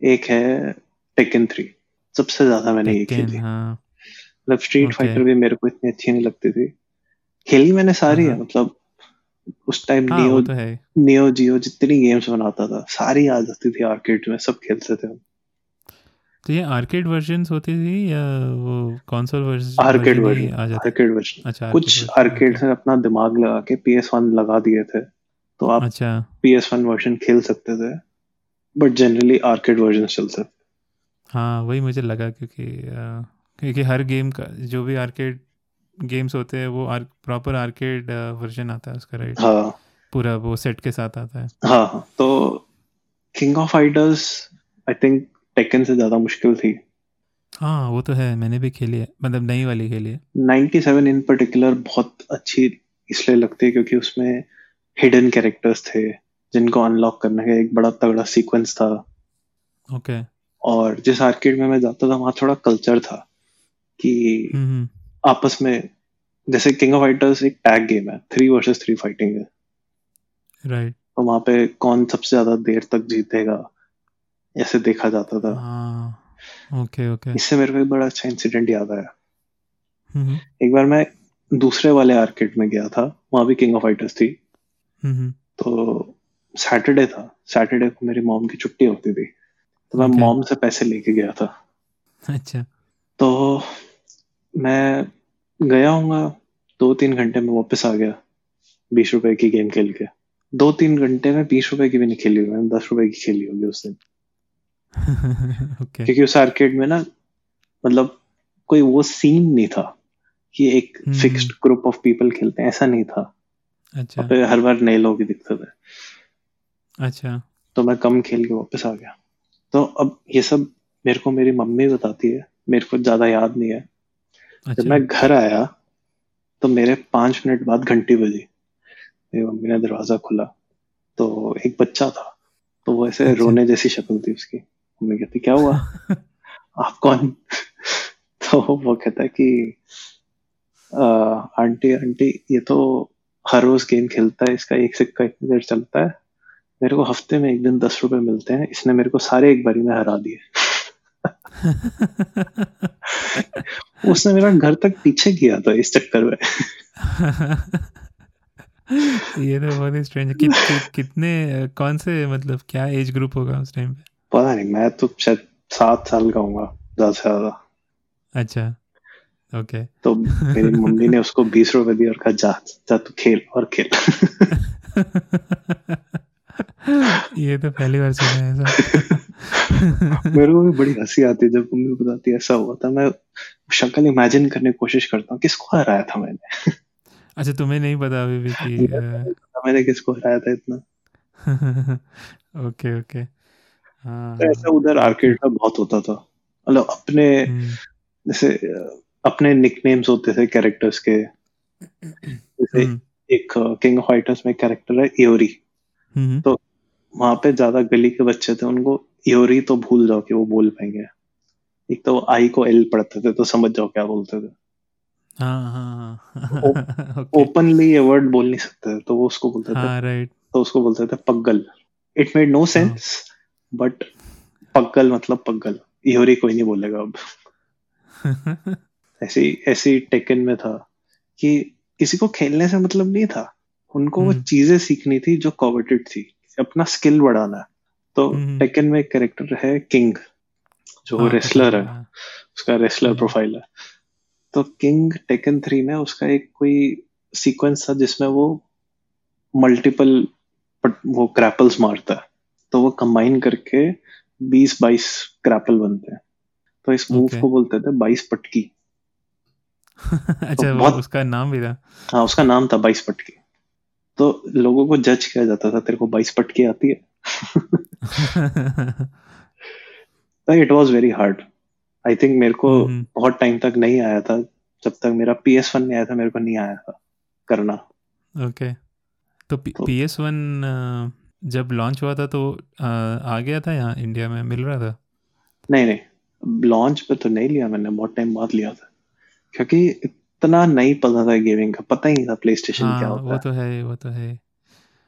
एक है टेकन थ्री सबसे ज़्यादा मैंने ये खेली हाँ। मतलब स्ट्रीट. फाइटर भी मेरे को इतनी अच्छी नहीं लगती थी। खेली मैंने सारी है। हाँ। मतलब उस टाइम हाँ नियो तो है। नियो जियो जितनी गेम्स बनाता था सारी आ जाती थी आर्केड में सब खेलते थे हम। तो ये आर्केड वर्जन्स होती थी या वो console version arcade version version आ जाता? आर्केड वर्जन अच्छा कुछ आर्केड. से अपना दिमाग लगा के पी एस वन लगा दिए थे तो आप अच्छा। पी एस वन वर्जन खेल सकते थे बट जनरली आर्केड वर्जन चलते थे हाँ वही मुझे लगा क्योंकि क्योंकि हर गेम का जो भी आर्केड गेम्स होते हैं वो आर, प्रॉपर आर्केड वर्जन आता है उसका राइट हाँ। पूरा वो सेट के साथ आता है। हाँ हाँ। तो King of Fighters I think Tekken से ज़्यादा मुश्किल थी। हाँ वो तो है मैंने भी खेली है मतलब नई वाली खेली है। 97 इन पर्टिकुलर बहुत अच्छी इसलिए लगती है क्योंकि उसमें हिडन कैरेक्टर्स थे जिनको अनलॉक करने का एक बड़ा तगड़ा सीक्वेंस था। ओके और जिस आर्केड में मैं जाता था वहाँ थोड़ा कल्चर था कि आपस में जैसे किंग ऑफ़ फाइटर्स एक टैग गेम है थ्री वर्सेस थ्री फाइटिंग है। राइट तो वहाँ पे कौन सबसे ज़्यादा देर तक जीतेगा ऐसे देखा जाता था। हाँ। ओके ओके इससे मेरे को एक बड़ा अच्छा इंसिडेंट याद आया। एक बार मैं दूसरे वाले आर्केड में गया था वहाँ भी किंग ऑफ़ फाइटर्स थी। तो सैटरडे था। सैटरडे को मेरी मॉम की छुट्टी होती थी। तो मैं Okay. मॉम से पैसे लेके गया था। अच्छा। तो मैं गया हूँगा दो तीन घंटे में वापस आ गया बीस रुपए की गेम खेल के। दो तीन घंटे में बीस रुपए की भी नहीं खेली हुई मैंने दस रुपए की खेली होगी उस दिन। ओके क्योंकि उस आर्केड में ना मतलब कोई वो सीन नहीं था कि एक। फिक्स्ड ग्रुप ऑफ़ पीपल खेलते हैं ऐसा नहीं था। अच्छा। हर बार नए लोग ही दिखते थे। अच्छा। तो मैं कम खेल के वापस आ गया। तो अब ये सब मेरे को मेरी मम्मी बताती है मेरे को ज़्यादा याद नहीं है। अच्छा। जब मैं घर आया तो मेरे पाँच मिनट बाद घंटी बजी। मेरी मम्मी ने दरवाज़ा खोला तो एक बच्चा था तो वो ऐसे अच्छा। रोने जैसी शक्ल थी उसकी। मम्मी कहती क्या हुआ? आप कौन? तो वो कहता है कि "आ, आंटी आंटी ये तो हर रोज गेम खेलता है इसका एक सिक्का इतनी देर चलता है मेरे को हफ़्ते में एक दिन दस रुपए मिलते हैं इसने मेरे को सारे एक बारी में हरा दिए। उसने मेरा घर तक पीछे किया था इस चक्कर में। ये तो बहुत ही स्ट्रेंज कि, कि, कितने कौन से मतलब क्या एज ग्रुप होगा उस टाइम पे? पता नहीं मैं तो शायद सात साल का हूँ ज़्यादा से ज़्यादा। अच्छा ओके तो मेरी मम्मी ने उसको बीस रुपए दिए और कहा जा जा तू खेल और खेल। ये तो पहली बार सुना है ऐसा। मेरे को भी बड़ी हँसी आती है जब मम्मी बताती है ऐसा हुआ था। मैं शक्ल इमेजिन करने की कोशिश करता हूँ किसको हराया था मैंने? अच्छा तुम्हें नहीं पता अभी भी कि मैंने किसको हराया था इतना। Okay okay. हाँ। तो ऐसा उधर आर्केड में बहुत होता था। मतलब अपने हम्म, जैसे अपने निकनेम्स होते थे कैरेक्टर्स के। जैसे हम्म, एक किंग ऑफ़ फाइटर्स में कैरेक्टर है इयोरी हम्म, तो वहाँ पे ज़्यादा गली के बच्चे थे उनको इयोरी तो भूल जाओ कि वो बोल पाएँगे। एक तो आई को एल पढ़ते थे तो समझ जाओ क्या बोलते थे। हाँ हाँ हाँ। ओपनली ये वर्ड बोल नहीं सकते तो वो उसको बोलते थे। हाँ राइट तो उसको बोलते थे पग्गल। It made no sense but पग्गल मतलब पग्गल। योरी कोई नहीं बोलेगा अब। ऐसी ऐसी टेकन में था कि किसी को खेलने से मतलब नहीं था। उनको वो हम्म। चीज़ें सीखनी थी जो कॉवर्टेड थी। अपना स्किल बढ़ाना। तो हम्म। टेकन में एक कैरेक्टर है किंग जो हाँ, रेसलर है। हाँ, उसका रेसलर हम्म। प्रोफ़ाइल है। तो किंग टेकन थ्री में उसका एक कोई सीक्वेंस था जिसमें वो मल्टीपल वो क्रैपल्स मारता है। तो वो कंबाइन करके 20-22 क्रैपल बनते हैं। तो इस मूव Okay. को बोलते थे 22 पटकी। अच्छा वो बहुत- उसका नाम भी था। हाँ उसका नाम था 22 पटकी। तो लोगों को जज किया जाता था तेरे को 22 पटकी आती है। It was very hard I think मेरे को हम्म। बहुत टाइम तक नहीं आया था जब तक मेरा पी एस वन नहीं आया था मेरे को नहीं आया था करना। ओके तो तो- पी एस वन जब लॉन्च हुआ था तो आ गया था यहाँ इंडिया में? मिल रहा था? नहीं नहीं। लॉन्च पे तो नहीं लिया मैंने बहुत टाइम बाद लिया था। क्योंकि इतना नहीं पता था गेमिंग का पता ही नहीं था प्ले स्टेशन क्या हाँ होता वो तो है वो तो है।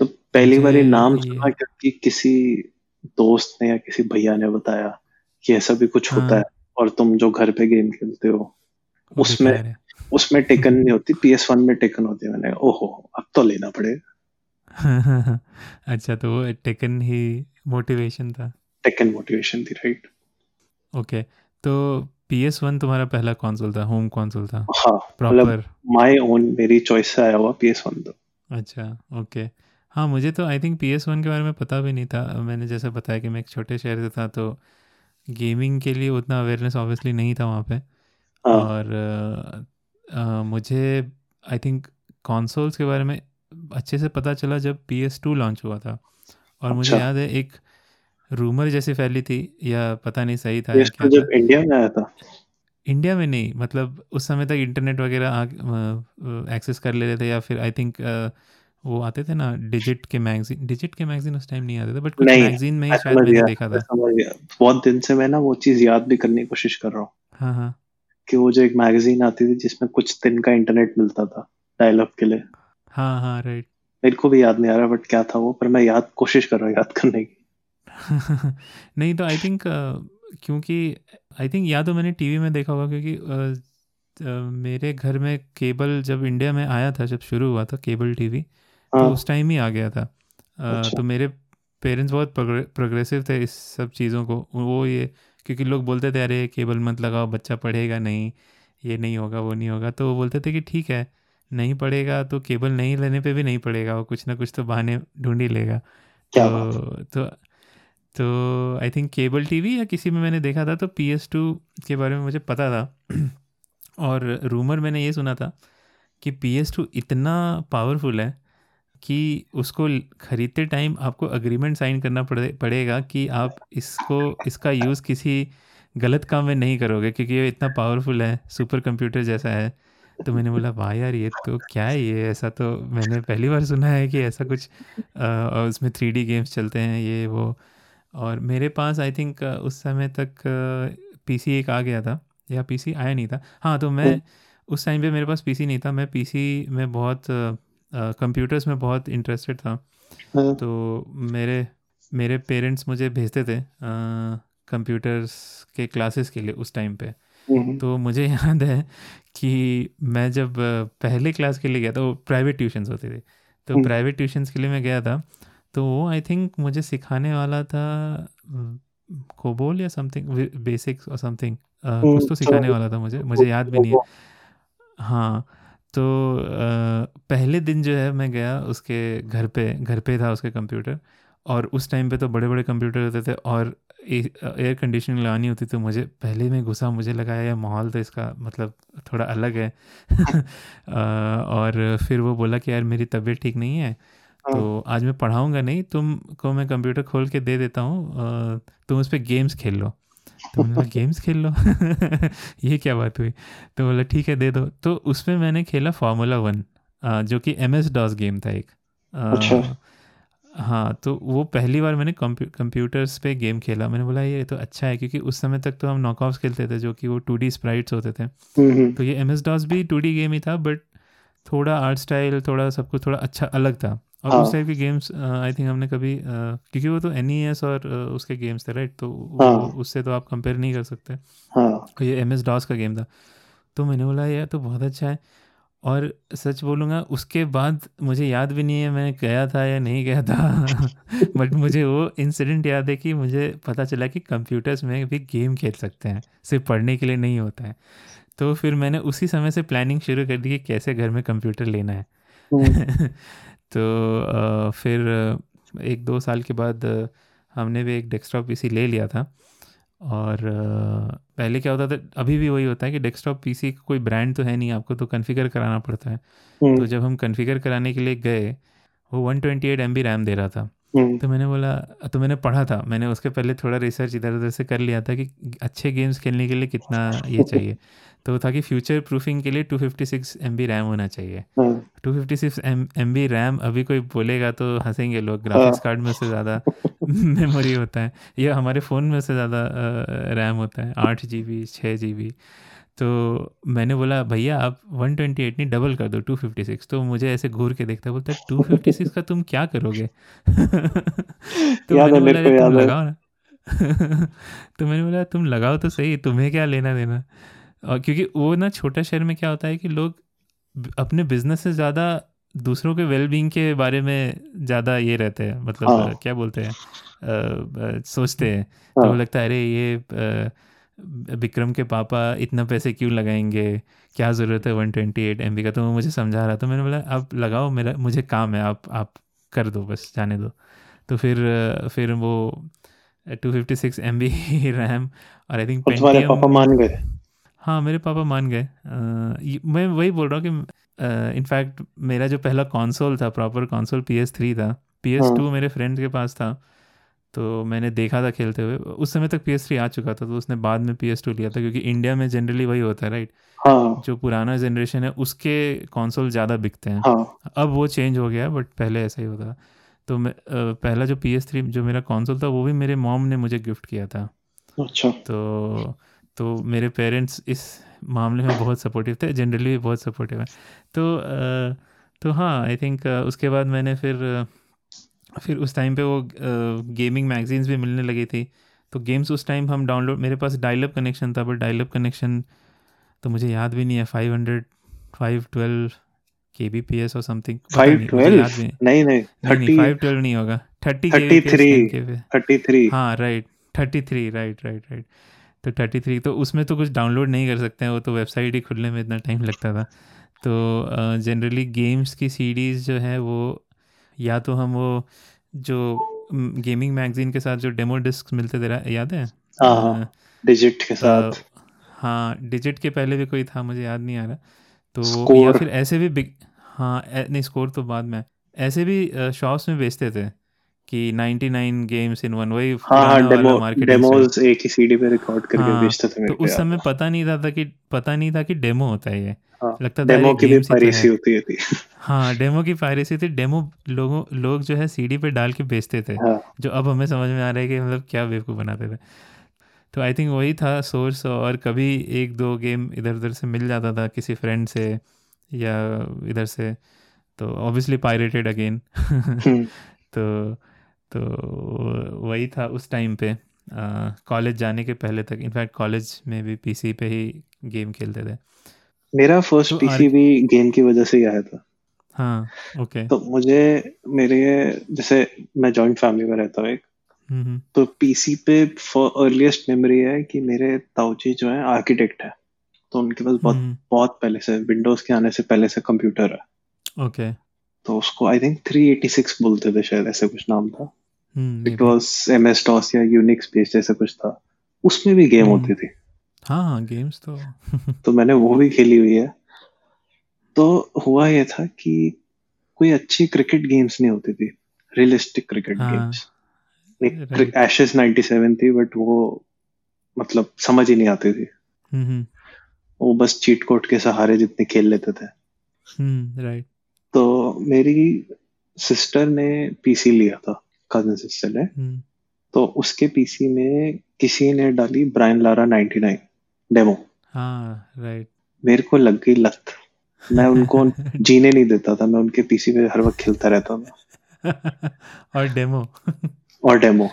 तो पहली बार ये नाम सुना क्योंकि किसी दोस्त ने या किसी भैया ने बताया कि ऐसा भी कुछ हाँ, होता हाँ। और तुम जो घर पे गेम खेलते हो उसमें बेकार उसमें टेकन नहीं होती पीएस वन में टेकन होती है मैंने। ओहो अब तो लेना पड़ेगा अच्छा तो वो टेकन ही मोटिवेशन था। टेकन मोटिवेशन थी राइट ओके तो पी एस वन तुम्हारा पहला कॉन्सोल था होम कॉन्सोल था? हाँ प्रॉपर माय ओन मेरी चॉइस से आया हुआ पीएस वन तो। अच्छा ओके हाँ मुझे तो I think P S one के बारे में पता भी नहीं था। मैंने जैसे बताया कि मैं एक छोटे शहर से था तो गेमिंग के लिए उतना अवेयरनेस ऑब्वियसली नहीं था वहाँ पे। हाँ। और अ, अ, मुझे आई थिंक कॉन्सोल्स के बारे में अच्छे से पता चला जब पी एस टू लॉन्च हुआ था। और अच्छा. मुझे याद है एक रूमर जैसी फैली थी या पता नहीं सही था क्या था? इंडिया में आया था। इंडिया में नहीं मतलब उस समय तक इंटरनेट वगैरह एक्सेस कर ले रहे थे या फिर आई थिंक वो आते थे ना डिजिट के मैगजीन डिजिट के मैगजीन उस टाइम नहीं आते थे बट कुछ मैगजीन में ही शायद मैंने देखा था। बहुत दिन से मैं ना वो चीज़ याद भी करने की कोशिश कर रहा हूँ। हाँ हाँ। कि वो जो एक मैगजीन आती थी जिसमें कुछ दिन का इंटरनेट मिलता था डायल के लिए। हाँ हाँ राइट मेरे को भी याद नहीं आ रहा बट क्या था वो पर मैं याद कोशिश कर रहा हूँ याद करने की। नहीं तो आई थिंक क्योंकि आई थिंक या तो मैंने टीवी में देखा होगा क्योंकि अ, अ, मेरे घर में केबल जब इंडिया में आया था जब शुरू हुआ था केबल टीवी तो हाँ। उस टाइम ही आ गया था। अच्छा। तो मेरे पेरेंट्स बहुत प्रोग्रेसिव थे इस सब चीज़ों को। वो ये क्योंकि लोग बोलते थे अरे केबल मत लगाओ बच्चा पढ़ेगा नहीं ये नहीं होगा वो नहीं होगा। तो वो बोलते थे कि ठीक है नहीं पढ़ेगा तो केबल नहीं लेने पे भी नहीं पड़ेगा वो कुछ ना कुछ तो बहाने ढूंढ ही लेगा। तो तो तो आई थिंक केबल टीवी या किसी में मैंने देखा था तो पी एस टू के बारे में मुझे पता था। और रूमर मैंने ये सुना था कि पी एस टू इतना पावरफुल है कि उसको खरीदते टाइम आपको अग्रीमेंट साइन करना पड़े, पड़ेगा कि आप इसको, इसका यूज़ किसी गलत काम में नहीं करोगे, क्योंकि ये इतना पावरफुल है सुपर कंप्यूटर जैसा है। तो मैंने बोला, वाह यार, ये तो क्या है ये? ऐसा तो मैंने पहली बार सुना है कि ऐसा कुछ और उसमें थ्री गेम्स चलते हैं, ये, वो। और मेरे पास आई थिंक उस समय तक पीसी एक आ गया था या पीसी आया नहीं था। हाँ तो मैं उस टाइम पे मेरे पास पीसी नहीं था। मैं पीसी में बहुत कंप्यूटर्स में बहुत इंटरेस्टेड था। हाँ, तो मेरे मेरे पेरेंट्स मुझे भेजते थे कंप्यूटर्स के क्लासेस के लिए उस टाइम पे। हम्म, तो मुझे याद है कि मैं जब पहले क्लास के लिए गया था वो प्राइवेट ट्यूशन्स होते थे। तो हम्म। प्राइवेट ट्यूशन्स के लिए मैं गया था तो वो आई थिंक मुझे सिखाने वाला था कोबोल या समथिंग बेसिक्स और समथिंग कुछ तो सिखाने वाला था मुझे मुझे याद भी नहीं है। हाँ तो अ, पहले दिन जो है मैं गया उसके घर पे घर पे था उसके कंप्यूटर और उस टाइम पे तो बड़े बड़े कंप्यूटर होते थे और एयर कंडीशनिंग लगानी होती तो मुझे पहले में घुसा मुझे लगा यार माहौल तो इसका मतलब थोड़ा अलग है। और फिर वो बोला कि यार मेरी तबीयत ठीक नहीं है। तो आज मैं पढ़ाऊँगा नहीं तुमको मैं कंप्यूटर खोल के दे देता हूँ तुम उस पर गेम्स खेल लो। तो मैंने बोला गेम्स खेल लो? ये क्या बात हुई? तो बोला ठीक है दे दो। तो उसमें मैंने खेला फार्मूला वन जो कि एम एस डॉस गेम था एक। अच्छा। हाँ तो वो पहली बार मैंने कंप्यू कंप्यूटर्स पे गेम खेला। मैंने बोला ये तो अच्छा है क्योंकि उस समय तक तो हम नॉकआउट्स खेलते थे जो कि वो टू डी स्प्राइट्स होते थे। हम्म, हम्म, तो ये एम एस डॉस भी टू डी गेम ही था बट थोड़ा आर्ट स्टाइल थोड़ा सब कुछ थोड़ा अच्छा अलग था। और हाँ। उस टाइप के गेम्स आई थिंक हमने कभी अ, क्योंकि वो तो एनईएस और अ, उसके गेम्स थे राइट तो हाँ। उससे तो आप कंपेयर नहीं कर सकते। हाँ। ये एम एस डॉस का गेम था। तो मैंने बोला यार तो बहुत अच्छा है। और सच बोलूँगा उसके बाद मुझे याद भी नहीं है मैं गया था या नहीं गया था। बट मुझे वो इंसिडेंट याद है कि मुझे पता चला कि कंप्यूटर्स में भी गेम खेल सकते हैं। सिर्फ़ पढ़ने के लिए नहीं होता है। तो फिर मैंने उसी समय से प्लानिंग शुरू कर दी कि कैसे घर में कंप्यूटर लेना है। हम्म, तो फिर एक दो साल के बाद हमने भी एक डेस्कटॉप पीसी ले लिया था। और पहले क्या होता था अभी भी वही होता है कि डेस्कटॉप पीसी कोई ब्रांड तो है नहीं आपको तो कॉन्फ़िगर कराना पड़ता है। तो हम्म, जब हम कॉन्फ़िगर कराने के लिए गए वो one twenty eight M B RAM दे रहा था। तो मैंने बोला तो मैंने पढ़ा था। मैंने उसके पहले थोड़ा रिसर्च इधर उधर से कर लिया था कि अच्छे गेम्स खेलने के लिए कितना ये चाहिए। तो था कि फ्यूचर प्रूफिंग के लिए two fifty six M B RAM होना चाहिए। हाँ, two fifty six M M B RAM अभी कोई बोलेगा तो हंसेंगे लोग। ग्राफिक्स हाँ। कार्ड में उससे ज़्यादा मेमोरी होता है। या हमारे फ़ोन में उससे ज़्यादा रैम होता है। आठ जी बी छः जी बी तो मैंने बोला भैया आप 128 नहीं डबल कर दो 256 तो मुझे ऐसे घूर के देखता बोलता 256 का तुम क्या करोगे? तो मैंने बोला तुम लगाओ ना। तो मैंने बोला तुम लगाओ तो सही तुम्हें क्या लेना देना? और क्योंकि वो ना छोटा शहर में क्या होता है कि लोग अपने बिज़नेस से ज़्यादा दूसरों के वेलबींग के बारे में ज़्यादा ये रहते हैं मतलब हाँ। क्या बोलते हैं सोचते हैं। तो हाँ। लगता है अरे ये अ, विक्रम के पापा इतना पैसे क्यों लगाएँगे? क्या ज़रूरत है वन ट्वेंटी एट एम का? तो वो मुझे समझा रहा तो मैंने बोला आप लगाओ मेरा मुझे काम है आप आप कर दो बस जाने दो। तो फिर फिर वो two fifty six M B RAM और आई थिंक तुम्हारे पापा मान गए? हाँ मेरे पापा मान गए। मैं वही बोल रहा हूँ कि इनफैक्ट मेरा जो पहला कंसोल था proper console P S three था। पी एस टू मेरे फ्रेंड के पास था। तो मैंने देखा था खेलते हुए। उस समय तक पी एस थ्री आ चुका था तो उसने बाद में पी एस टू लिया था क्योंकि इंडिया में जनरली वही होता है राइट हाँ। जो पुराना जनरेशन है उसके कंसोल ज़्यादा बिकते हैं। हाँ। अब वो चेंज हो गया बट पहले ऐसा ही होता तो मैं पहला जो पी एस थ्री जो मेरा कंसोल था वो भी मेरे मॉम ने मुझे गिफ्ट किया था। अच्छा। तो तो मेरे पेरेंट्स इस मामले में बहुत सपोर्टिव थे जनरली भी बहुत सपोर्टिव है। तो तो हाँ आई थिंक उसके बाद मैंने फिर फिर उस टाइम पे वो गेमिंग मैगजीन्स भी मिलने लगी थी। तो गेम्स उस टाइम हम डाउनलोड मेरे पास डायलअप कनेक्शन था बट डायलअप कनेक्शन तो मुझे याद भी नहीं है five hundred five twelve K B P S और समथिंग फाइव ट्वेल्व नहीं। नहीं थर्टी फाइव ट्वेल्व नहीं होगा। थर्टी 33 थर्टी थ्री हाँ right thirty three right right right तो थर्टी थ्री तो उसमें तो कुछ डाउनलोड नहीं कर सकते हैं वो तो वेबसाइट ही खुलने में इतना टाइम लगता था। तो जनरली गेम्स की सीडीज़ जो है वो या तो हम वो जो गेमिंग मैगजीन के साथ जो डेमो डिस्क मिलते थे याद है? हाँ हाँ। डिजिट के साथ। हाँ डिजिट के पहले भी कोई था मुझे याद नहीं आ रहा। तो या Score. फिर ऐसे भी बिग हाँ नहीं स्कोर तो बाद में। ऐसे भी शॉप्स में बेचते थे कि 99 गेम्स इन वन वही हाँ हाँ डेमो marketing डेमोज एक ही सीडी पे रिकॉर्ड करके हाँ, बेचते थे तो मेरे को उस समय है। पता नहीं था, था कि पता नहीं था कि डेमो होता है ये। हाँ, लगता था डेमो की भी ही तो परेसी है। होती थी। हाँ डेमो की पायरेसी थी। डेमो लोगों लोग जो है सीडी पे डाल के बेचते थे हाँ। जो अब हमें समझ में आ रहा है कि मतलब क्या बेवकूफ़ बनाते थे। तो आई थिंक वही था सोर्स और कभी एक दो गेम इधर उधर से मिल जाता था किसी फ्रेंड से या इधर से तो ऑब्वियसली पायरेटेड अगेन तो तो वही था उस टाइम पे। कॉलेज जाने के पहले तक इनफैक्ट कॉलेज में भी पीसी पे ही गेम खेलते थे। मेरा फ़र्स्ट तो पीसी भी गेम की वजह से ही आया था। हाँ ओके तो मुझे मेरे जैसे मैं जॉइंट फैमिली में रहता हूँ एक हम्म हम्म, तो पीसी पे अर्लीस्ट मेमोरी है कि मेरे ताऊजी जो है आर्किटेक्ट है। तो उनके पास बहुत हम्म, बहुत पहले से विंडोज़ के आने से पहले से कंप्यूटर है। ओके तो उसको आई थिंक 386 बोलते थे शायद ऐसे कुछ नाम था। इट. वाज एमएस डॉस या यूनिक्स बेस्ड ऐसा कुछ था। उसमें भी गेम। होती थी। हाँ हाँ गेम्स तो। तो मैंने वो भी खेली हुई है। तो हुआ ये था कि कोई अच्छी क्रिकेट गेम्स नहीं होती थी रियलिस्टिक क्रिकेट गेम्स एशेस 97 थी बट वो मतलब समझ ही नहीं आती थी। हम्म हम्म, वो बस चीट कोड के सहारे जितने खेल लेते थे। हम्म राइट तो मेरी सिस्टर ने पीसी लिया था कज़न सिस्टर ने। हम्म। तो उसके पीसी में किसी ने डाली ब्रायन लारा 99 डेमो हाँ राइट मेरे को लग गई लत। मैं उनको जीने नहीं देता था मैं उनके पीसी पे हर वक्त खेलता रहता था। और डेमो। और डेमो।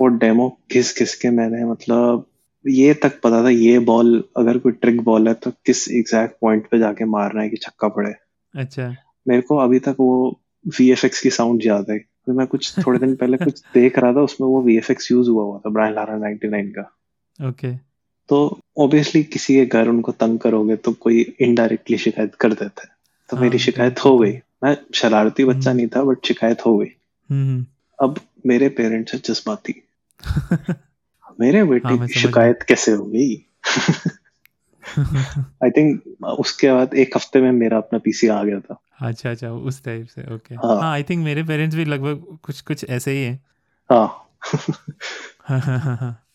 वो डेमो घिस घिस के मैंने मतलब ये तक पता था ये बॉल अगर कोई ट्रिक बॉल है तो किस एग्जैक्ट पॉइंट पे जाके मारना है कि छक्का पड़े। अच्छा। मेरे को अभी तक वो वीएफएक्स की साउंड याद है। तो मैं कुछ थोड़े दिन पहले कुछ देख रहा था उसमें वो वी यूज़ हुआ हुआ था ब्रायन लारा 99 का। ओके तो ऑब्वियसली किसी के घर उनको तंग करोगे तो कोई इनडायरेक्टली शिकायत कर देता है। तो हाँ, मेरी शिकायत हो गई। मैं शरारती बच्चा हम्म। नहीं था बट शिकायत हो गई। हम्म अब मेरे पेरेंट्स हैं जज्बाती। मेरे हाँ, बेटे की शिकायत कैसे हो गई? आई थिंक उसके बाद एक हफ़्ते में मेरा अपना पीसी आ गया था। अच्छा अच्छा उस टाइप से ओके हाँ। हाँ आई थिंक मेरे पेरेंट्स भी लगभग कुछ कुछ ऐसे ही हैं। हाँ। हाँ हाँ हाँ हाँ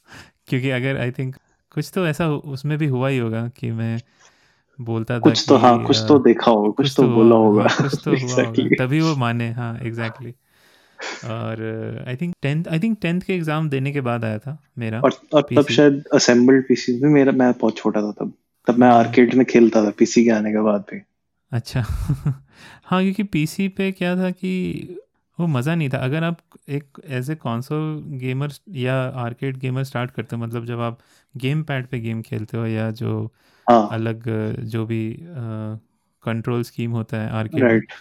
क्योंकि अगर आई थिंक कुछ तो ऐसा उसमें भी हुआ ही होगा कि मैं बोलता था कुछ तो हाँ कुछ तो देखा होगा कुछ तो बोला होगा। कुछ तो हुआ होगा तभी वो माने हाँ एग्जैक्टली और I think tenth I think tenth के एग्ज़ाम देने के बाद आया था मेरा और और तब शायद असेंबल्ड पीसी में मेरा मैं बहुत छोटा था तब। तब मैं आर्केड में खेलता था पीसी के आने के बाद भी। अच्छा। हाँ क्योंकि पीसी पे क्या था कि वो मज़ा नहीं था। अगर आप एक एज ए कॉन्सोल गेमर या आर्केड गेमर स्टार्ट करते हो मतलब जब आप गेम पैड पे गेम खेलते हो या जो हाँ। अलग जो भी कंट्रोल स्कीम होता है आर्केड राइट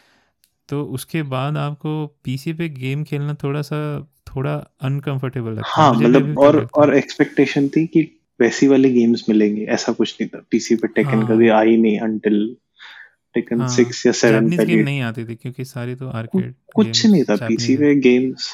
तो उसके बाद आपको पीसी पे गेम खेलना थोड़ा सा थोड़ा अनकंफर्टेबल लगता है। हाँ मतलब और और एक्सपेक्टेशन थी कि वैसी वाली गेम्स मिलेंगे ऐसा कुछ नहीं था। पीसी पे टेकन हाँ। कभी आई नहीं अंटिल टेकन हाँ सिक्स या सेवन जापानीज पहले गेम नहीं आती थी क्योंकि सारी तो आर्केड कुछ नहीं था पीसी पे गेम्स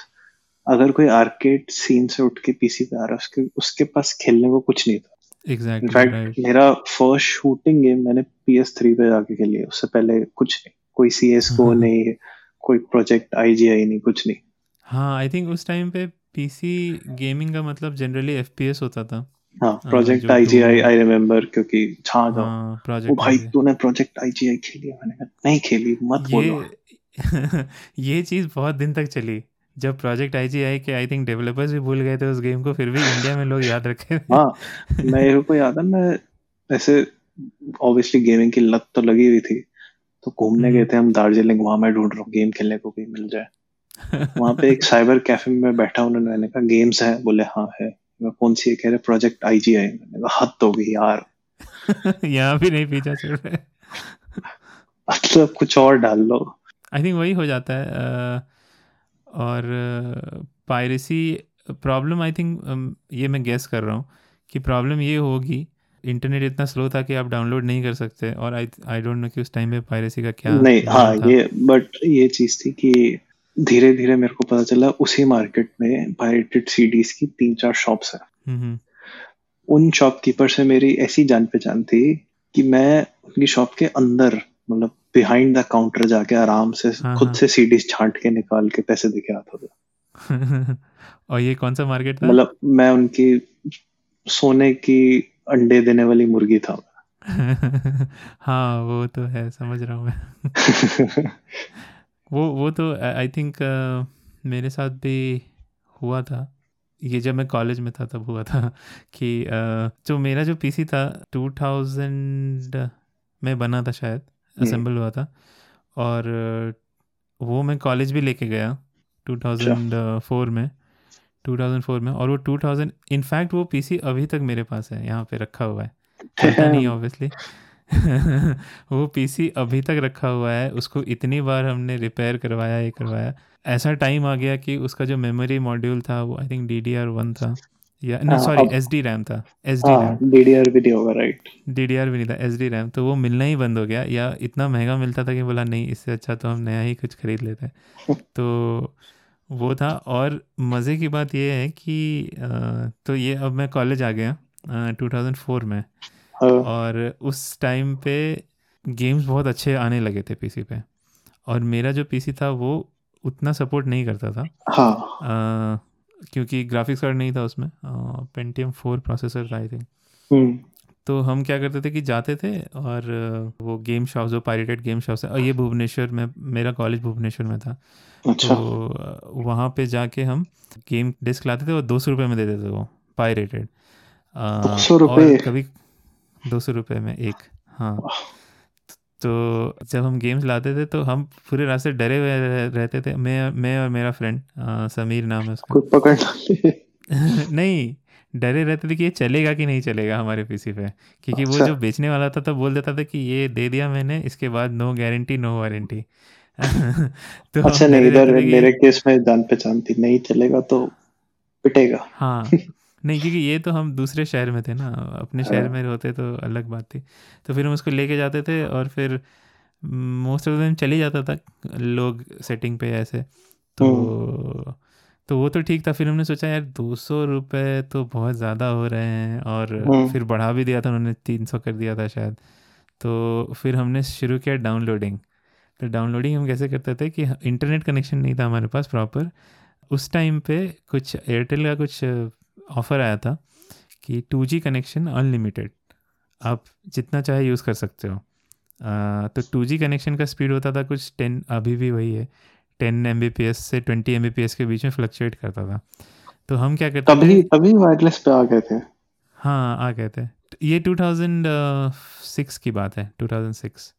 अगर कोई आर्केड सीन से उठ के पीसी पे आ रहा है उसके उसके पास खेलने को कुछ नहीं था। एग्जैक्टली इनफैक्ट राइट मेरा फ़र्स्ट शूटिंग गेम मैंने पीएस थ्री पे जाके खेली है उससे पहले कुछ नहीं। कोई सी एस को नहीं कोई प्रोजेक्ट आईजीआई नहीं कुछ नहीं। हाँ आई थिंक उस टाइम पे पीसी गेमिंग का मतलब जनरली एफपीएस होता था। हाँ प्रोजेक्ट आईजीआई आई रिमेम्बर क्योंकि छा जाओ। हाँ प्रोजेक्ट भाई तूने प्रोजेक्ट आईजीआई खेली है? मैंने कहा नहीं खेली मत बोलो। ये चीज़ बहुत दिन तक चली। जब प्रोजेक्ट आई आईजी आई के आई थिंक डेवलपर्स भी भूल गए थे उस गेम को फिर भी इंडिया में लोग याद रखे हाँ मेरे को याद है मैं ऐसे ऑब्वियसली गेमिंग की लत तो लगी हुई थी तो घूमने गए हम्म। थे हम दार्जिलिंग वहाँ मैं ढूंढ रहा हूँ गेम खेलने को कोई मिल जाए। वहाँ पे एक साइबर कैफ़े में बैठा उन्होंने मैंने कहा गेम्स है? बोले हाँ है। मैं कौन सी है? कह रहे प्रोजेक्ट आई जी आई। मैंने कहा हद हो गई यार। यहाँ भी नहीं पीछा चल रहा। है मतलब कुछ और डाल लो। आई थिंक वही हो जाता है अ, और पायरेसी प्रॉब्लम आई थिंक ये मैं गेस कर रहा हूँ कि प्रॉब्लम ये होगी इंटरनेट इतना स्लो था कि आप डाउनलोड नहीं कर सकते और आई आई डोंट नो कि उस टाइम पे पायरेसी का क्या नहीं हाँ ये बट ये चीज़ थी कि धीरे धीरे मेरे को पता चला उसी मार्केट में पायरेटेड सीडीज की तीन चार शॉप्स है। हम्म हम्म, उन शॉपकीपर से मेरी ऐसी जान पहचान थी कि मैं उनकी शॉप के अंदर मतलब बिहाइंड द काउंटर जाके आराम से हाँ खुद हाँ। से सीडीज छांट के निकाल के पैसे देके आता था। और ये कौन सा मार्केट था? मतलब मैं उनकी सोने की अंडे देने वाली मुर्गी था हाँ वो तो है समझ रहा हूँ मैं। वो वो तो आई थिंक uh, मेरे साथ भी हुआ था। ये जब मैं कॉलेज में था तब हुआ था कि uh, जो मेरा जो पीसी था 2000 में बना था शायद। असेंबल हुआ था। और वो मैं कॉलेज भी लेके गया अच्छा। 2004 में 2004 में। और वो 2000 इनफैक्ट वो पीसी अभी तक मेरे पास है यहाँ पे रखा हुआ है। चलता नहीं. ऑब्वियसली वो पीसी अभी तक रखा हुआ है उसको इतनी बार हमने रिपेयर करवाया ये करवाया। ऐसा टाइम आ गया कि उसका जो मेमोरी मॉड्यूल था वो I think D D R one था। या हाँ सॉरी एस डी रैम था एस डी रैम डीडीआर भी नहीं होगा राइट डी डी आर भी नहीं था एस डी रैम तो वो मिलना ही बंद हो गया या इतना महँगा मिलता था कि बोला नहीं इससे अच्छा तो हम नया ही कुछ खरीद लेते हैं। तो वो था और मज़े की बात ये है कि तो ये अब मैं कॉलेज आ गया टू थाउज़ेंड फोर में हाँ। और उस टाइम पे गेम्स बहुत अच्छे आने लगे थे पीसी पे और मेरा जो पीसी था वो उतना सपोर्ट नहीं करता था। हाँ। क्योंकि ग्राफिक्स कार्ड नहीं था उसमें पेंटियम फोर प्रोसेसर था आई थिंक तो हम क्या करते थे कि जाते थे और वो गेम शॉप जो पायरेटेड गेम शॉप्स है ये भुवनेश्वर में मेरा कॉलेज भुवनेश्वर में था। अच्छा। तो वहाँ पे जाके हम गेम डिस्क लाते थे और दो सौ रुपये में देते थे वो पायरेटेड दो सौ और कभी दो सौ रुपये में एक हाँ। तो जब हम गेम्स लाते थे तो हम पूरे रास्ते डरे हुए रहते थे। मैं मैं और मेरा फ्रेंड समीर नाम है उसका। पकड़ नहीं डरे रहते थे कि ये चलेगा कि नहीं चलेगा हमारे पीसी पे। क्योंकि वो अच्छा। जो बेचने वाला था तो बोल देता था कि ये दे दिया मैंने इसके बाद नो गारंटी नो वारंटी तो अच्छा नहीं इधर मेरे केस में जान पहचान थी नहीं चलेगा तो पिटेगा। हाँ। नहीं क्योंकि ये तो हम दूसरे शहर में थे ना अपने शहर हाँ, में होते तो अलग बात थी। तो फिर हम उसको लेके जाते थे और फिर मोस्ट ऑफ़ द टाइम चली जाता था लोग सेटिंग पे ऐसे। तो हम्म। तो वो तो ठीक था। फिर हमने सोचा यार दो सौ रुपये तो बहुत ज़्यादा हो रहे हैं। और हम्म। फिर बढ़ा भी दिया था उन्होंने तीन सौ कर दिया था शायद। तो फिर हमने शुरू किया डाउनलोडिंग तो डाउनलोडिंग हम कैसे करते थे कि इंटरनेट कनेक्शन नहीं था हमारे पास प्रॉपर उस टाइम पे कुछ एयरटेल का कुछ ऑफ़र आया था कि टू जी कनेक्शन अनलिमिटेड। आप जितना चाहे यूज़ कर सकते हो। आ, तो टू जी कनेक्शन का स्पीड होता था कुछ टेन अभी भी वही है। Ten M B P S से twenty M B P S के बीच में फ्लक्चुएट करता था। तो हम क्या करते थे? तभी तभी वायरलेस पे आ गए थे। हाँ आ गए थे। ये 2006 की बात है 2006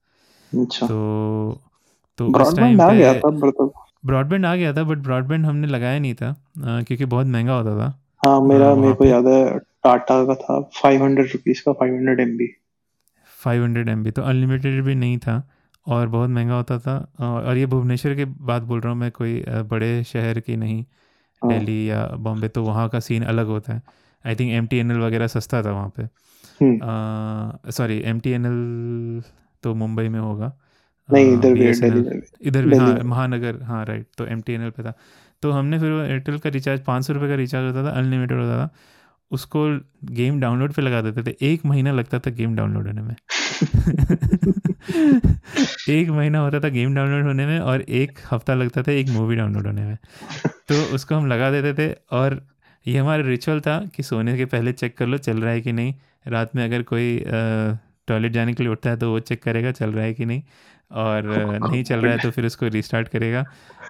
अच्छा। तो तो उस ब्रॉडबैंड टाइम आ गया पे था तो ब्रॉडबैंड आ गया था बट ब्रॉडबैंड हमने लगाया नहीं था अ, क्योंकि बहुत महँगा होता था। हाँ मेरा हाँ, मेरे को याद है टाटा का था फाइव हंड्रेड रुपीज़ का five hundred M B 500 M B तो अनलिमिटेड भी नहीं था और बहुत महँगा होता था। और ये भुवनेश्वर की बात बोल रहा हूँ मैं कोई बड़े शहर की नहीं हाँ। दिल्ली या बॉम्बे तो वहाँ का सीन अलग होता है। I think M T N L वगैरह सस्ता था वहाँ पे। Sorry M T N L तो मुंबई में होगा। नहीं इधर भी इधर भी हाँ महानगर हाँ राइट तो एम टी एन एल पे था। तो हमने फिर वो एयरटेल का रिचार्ज पाँच सौ रुपये का रिचार्ज होता था अनलिमिटेड होता था। उसको गेम डाउनलोड पे लगा देते थे। एक महीना लगता था गेम डाउनलोड होने में। एक महीना होता था गेम डाउनलोड होने में और एक हफ़्ता लगता था एक मूवी डाउनलोड होने में। तो उसको हम लगा देते थे और ये हमारा रिचुअल था कि सोने के पहले चेक कर लो, चल रहा है कि नहीं। रात में अगर कोई टॉयलेट जाने के लिए उठता है तो वो चेक करेगा, चल रहा है कि नहीं। और नहीं चल रहा है तो फिर उसको रिस्टार्ट करेगा।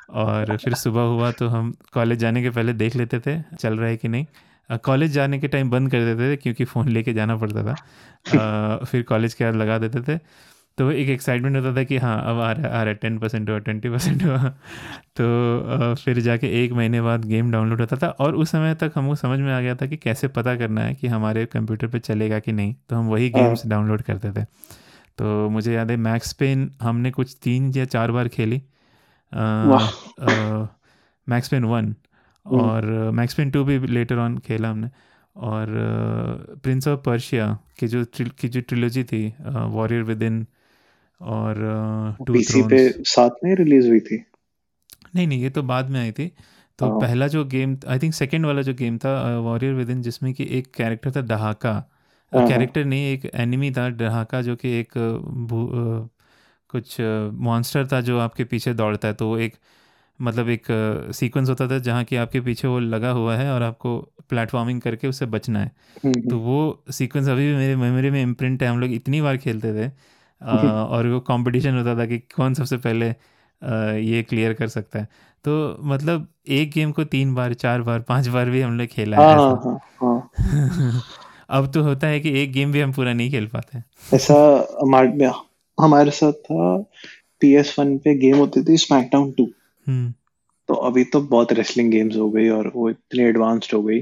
और फिर सुबह हुआ तो हम कॉलेज जाने के पहले देख लेते थे चल रहा है कि नहीं। कॉलेज जाने के टाइम बंद कर देते थे क्योंकि फ़ोन लेके जाना पड़ता था। फिर कॉलेज के बाद लगा देते थे। तो एक एक्साइटमेंट होता था कि हाँ अब आ रहा है आ रहा है टेन परसेंट हुआ ट्वेंटी परसेंट हुआ। तो फिर जाके एक महीने बाद गेम डाउनलोड होता था और उस समय तक हमको समझ में आ गया था कि कैसे पता करना है कि हमारे कंप्यूटर पे चलेगा कि नहीं। तो हम वही हाँ। गेम्स डाउनलोड करते थे। तो मुझे याद है मैक्स पेन हमने कुछ तीन या चार बार खेली। Max Payne one. और मैक्स पेन टू भी लेटर ऑन खेला हमने। और प्रिंस ऑफ़ पर्शिया की जो की जो ट्रिलोजी थी वॉरियर विद इन और टू पीसी पे साथ में रिलीज़ हुई थी? नहीं नहीं ये तो बाद में आई थी। तो हाँ। पहला जो गेम आई थिंक सेकंड वाला जो गेम था वॉरियर विद इन जिसमें कि एक कैरेक्टर था डहाका। हाँ, कैरेक्टर नहीं एक एनिमी था डहाका जो कि एक कुछ मॉन्स्टर था जो आपके पीछे दौड़ता है तो एक मतलब एक सीक्वेंस होता था जहाँ कि आपके पीछे वो लगा हुआ है और आपको प्लेटफॉर्मिंग करके उससे बचना है। हम्म, तो वो सीक्वेंस अभी भी मेरे मेमोरी में इम्प्रिंट है हम लोग इतनी बार खेलते थे अ, और वो कंपटीशन होता था कि कौन सबसे पहले ये क्लियर कर सकता है। तो मतलब एक गेम को तीन बार चार बार पाँच बार भी हम लोग खेला है हाँ हाँ हाँ। अब तो होता है कि एक गेम भी हम पूरा नहीं खेल पाते। ऐसा हमारे साथ था। पी एस वन पे गेम होती थी स्मैकडाउन टू हम्म। तो अभी तो बहुत रेसलिंग गेम्स हो गई और वो इतनी एडवांस्ड हो गई।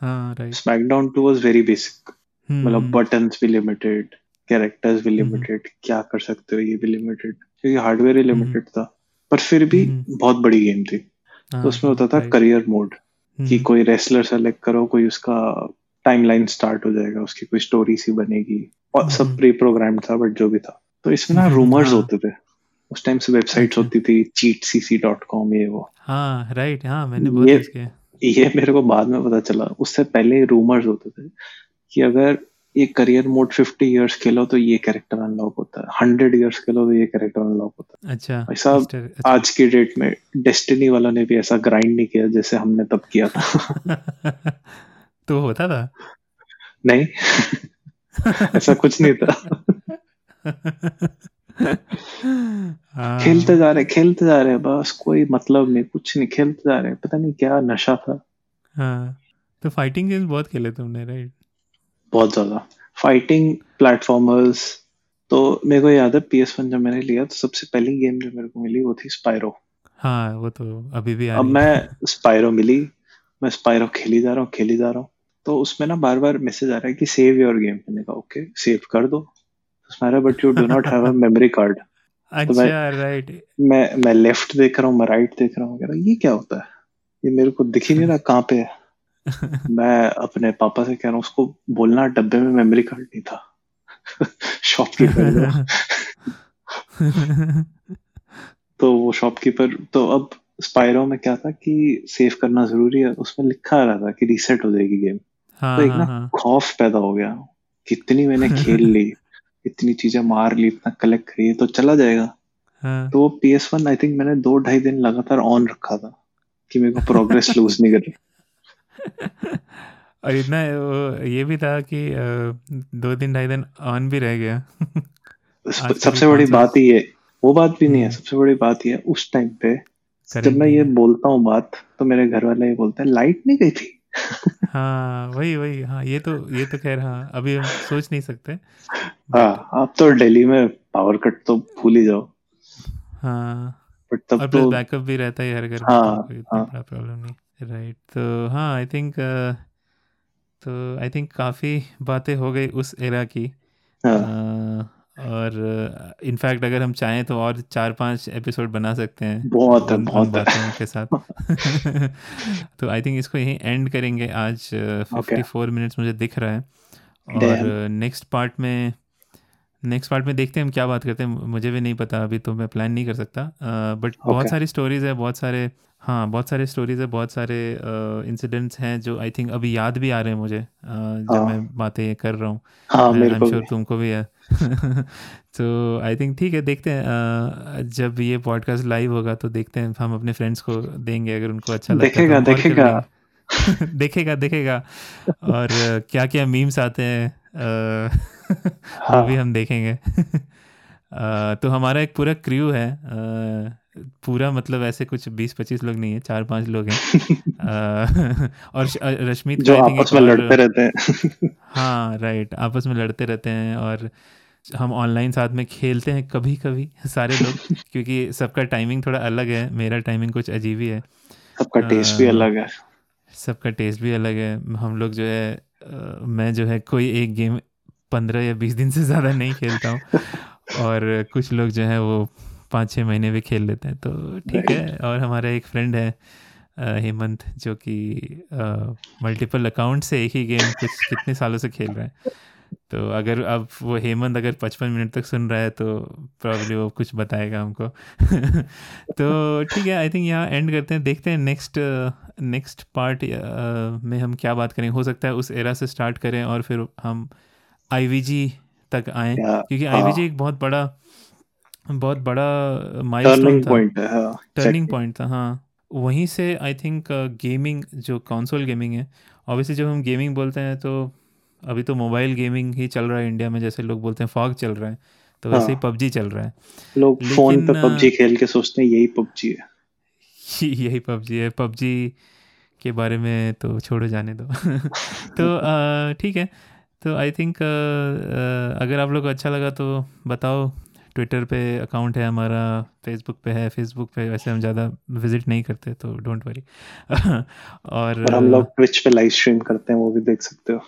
हाँ Smackdown two was very basic हम्म, मतलब बटन भी लिमिटेड कैरेक्टर्स भी हम्म। लिमिटेड क्या कर सकते हो ये भी लिमिटेड क्योंकि हार्डवेयर ही लिमिटेड था। पर फिर भी हम्म। बहुत बड़ी गेम थी। हाँ, तो उसमें होता था करियर मोड कि हम्म, कोई रेसलर सेलेक्ट करो कोई उसका टाइमलाइन स्टार्ट हो जाएगा उसकी कोई स्टोरी सी बनेगी। और सब हम्म। प्री प्रोग्राम था बट जो भी था। तो इसमें ना हम्म, रूमर्स हाँ। होते थे। उस टाइम से वेबसाइट्स। होती थी चीट सीसी डॉट कॉम ये वो। हाँ राइट हाँ मैंने बहुत ये- ये मेरे को बाद में पता चला। उससे पहले रूमर्स होते थे कि अगर ये करियर मोड 50 इयर्स खेलो तो ये कैरेक्टर अनलॉक होता है। 100 इयर्स खेलो तो ये कैरेक्टर अनलॉक होता है। अच्छा भाई साहब, है अच्छा। आज के डेट में डेस्टिनी वालों ने भी ऐसा ग्राइंड नहीं किया जैसे हमने तब किया था। तो होता था? नहीं। ऐसा कुछ नहीं था। हाँ, खेलते जा रहे खेलते जा रहे बस कोई मतलब नहीं कुछ नहीं खेलते जा रहे पता नहीं क्या नशा था। हाँ तो फाइटिंग गेम्स बहुत खेले तुमने राइट बहुत ज़्यादा। फाइटिंग प्लेटफॉर्मर्स तो मेरे को याद है पी एस वन जब मैंने लिया तो सबसे पहली गेम जो मेरे को मिली वो थी स्पायरो हाँ वो तो अभी भी आ अब मैं स्पायरो मिली मैं स्पायरो खेली जा रहा हूँ खेली जा रहा हूँ। तो उसमें ना बार बार मैसेज आ रहा है कि सेव योर गेम मैंने कहा ओके सेव कर दो. उसमें but you do not have a memory card तो मैं- अच्छा राइट मैं मैं लेफ़्ट देख रहा हूँ मैं राइट देख रहा हूँ कह रहा ये क्या होता है? ये मेरे को दिख ही नहीं रहा कहाँ पे है? मैं अपने पापा से कह रहा हूँ उसको बोलना डब्बे में मेमोरी कार्ड नहीं था. शॉपकीपर तो वो शॉपकीपर तो अब स्पायरो में क्या था कि सेव करना ज़रूरी है उसमें लिखा आ रहा था कि रीसेट हो जाएगी गेम हाँ तो एक हाँ ना हाँ। खौफ पैदा हो गया। कितनी मैंने खेल ली इतनी चीज़ें मार ली इतना कलेक्ट करी तो चला जाएगा। हाँ। तो वो P S one I think मैंने दो ढाई दिन लगातार ऑन रखा था कि मेरे को प्रोग्रेस लूज नहीं करनी। और इतना ये भी था कि दो दिन ढाई दिन ऑन भी रह गया। सबसे बड़ी बात ही है वो बात भी नहीं है हम्म। सबसे बड़ी बात ये है उस टाइम पे जब मैं ये बोलता हूँ बात तो मेरे घर वाले ये बोलते हैं लाइट नहीं गई थी? हाँ वही वही हाँ ये तो ये तो खैर हाँ अभी हम सोच नहीं सकते हाँ आप तो दिल्ली में पावर कट तो भूल ही जाओ। हाँ बट तब तो बैकअप भी रहता है हर घर में हाँ, तो कोई इतना हाँ। बड़ा प्रॉब्लम नहीं। राइट तो हाँ आई थिंक तो आई थिंक काफ़ी बातें हो गई उस एरा की। हाँ, अ, और इनफैक्ट अगर हम चाहें तो और चार पाँच एपिसोड बना सकते हैं। बहुत है बहुत है बातों के साथ। तो आई थिंक इसको यहीं एंड करेंगे आज फिफ्टी फोर मिनट्स मुझे दिख रहा है। और नेक्स्ट पार्ट में नेक्स्ट पार्ट में देखते हैं हम क्या बात करते हैं। मुझे भी नहीं पता अभी तो मैं प्लान नहीं कर सकता। बट बहुत Okay. बहुत सारी स्टोरीज है बहुत सारे हाँ बहुत सारे स्टोरीज है बहुत सारे इंसिडेंट्स uh, हैं जो आई थिंक अभी याद भी आ रहे हैं मुझे अ, जब हाँ। मैं बातें कर रहा हूँ। हाँ मेरे आई को श्योर तुमको भी है। तो आई थिंक ठीक है देखते हैं अ, जब ये पॉडकास्ट लाइव होगा तो देखते हैं। हम अपने फ्रेंड्स को देंगे अगर उनको अच्छा लगता तो। देखेगा। देखेगा। देखेगा और क्या क्या मीम्स आते हैं। अ, वो हाँ। भी हम देखेंगे। तो हमारा एक पूरा क्रू है। पूरा मतलब ऐसे कुछ बीस पच्चीस लोग नहीं है चार पाँच लोग हैं। और रश्मित जो think आपस में लड़ते रहते हैं। हाँ राइट आपस में लड़ते रहते हैं और हम ऑनलाइन साथ में खेलते हैं कभी कभी सारे लोग क्योंकि सबका टाइमिंग थोड़ा अलग है मेरा टाइमिंग कुछ अजीब ही है। सबका टेस्ट भी अलग है। सबका टेस्ट भी अलग है। हम लोग जो है मैं जो है कोई एक गेम पंद्रह या बीस दिन से ज़्यादा नहीं खेलता हूँ। और कुछ लोग जो है वो पाँच छः महीने भी खेल लेते हैं तो ठीक है। और हमारा एक फ्रेंड है हेमंत जो कि मल्टीपल अकाउंट से एक ही गेम कुछ कितने सालों से खेल रहे हैं। तो अगर अब वो हेमंत अगर पचपन मिनट तक सुन रहा है तो प्रॉब्ली वो कुछ बताएगा हमको। तो ठीक है आई थिंक यहाँ एंड करते हैं देखते हैं नेक्स्ट नेक्स्ट पार्ट में हम क्या बात करेंगे हो सकता है उस एरा से स्टार्ट करें और फिर हम आईवीजी तक आए क्योंकि हाँ। एक बहुत बड़ा बहुत बड़ा टर्निंग माइलस्टोन था। पॉइंट हाँ टर्निंग पॉइंट था हाँ। वहीं से आई थिंक गेमिंग जो कंसोल गेमिंग है ऑब्वियसली जब हम गेमिंग बोलते हैं तो अभी तो मोबाइल गेमिंग ही चल रहा है इंडिया में जैसे लोग बोलते हैं फॉग चल रहा है तो वैसे ही हाँ। पबजी चल रहा है। लोग फ़ोन पे पबजी खेल के सोचते हैं यही पबजी है। यही पबजी है। पबजी के बारे में तो छोड़ो जाने दो। तो ठीक है। तो आई थिंक अगर आप लोग को अच्छा लगा तो बताओ। ट्विटर पे अकाउंट है हमारा फेसबुक पे है फेसबुक पे वैसे हम ज़्यादा विज़िट नहीं करते तो डोंट वरी और और हम लोग ट्विच पे लाइव स्ट्रीम करते हैं वो भी देख सकते हो।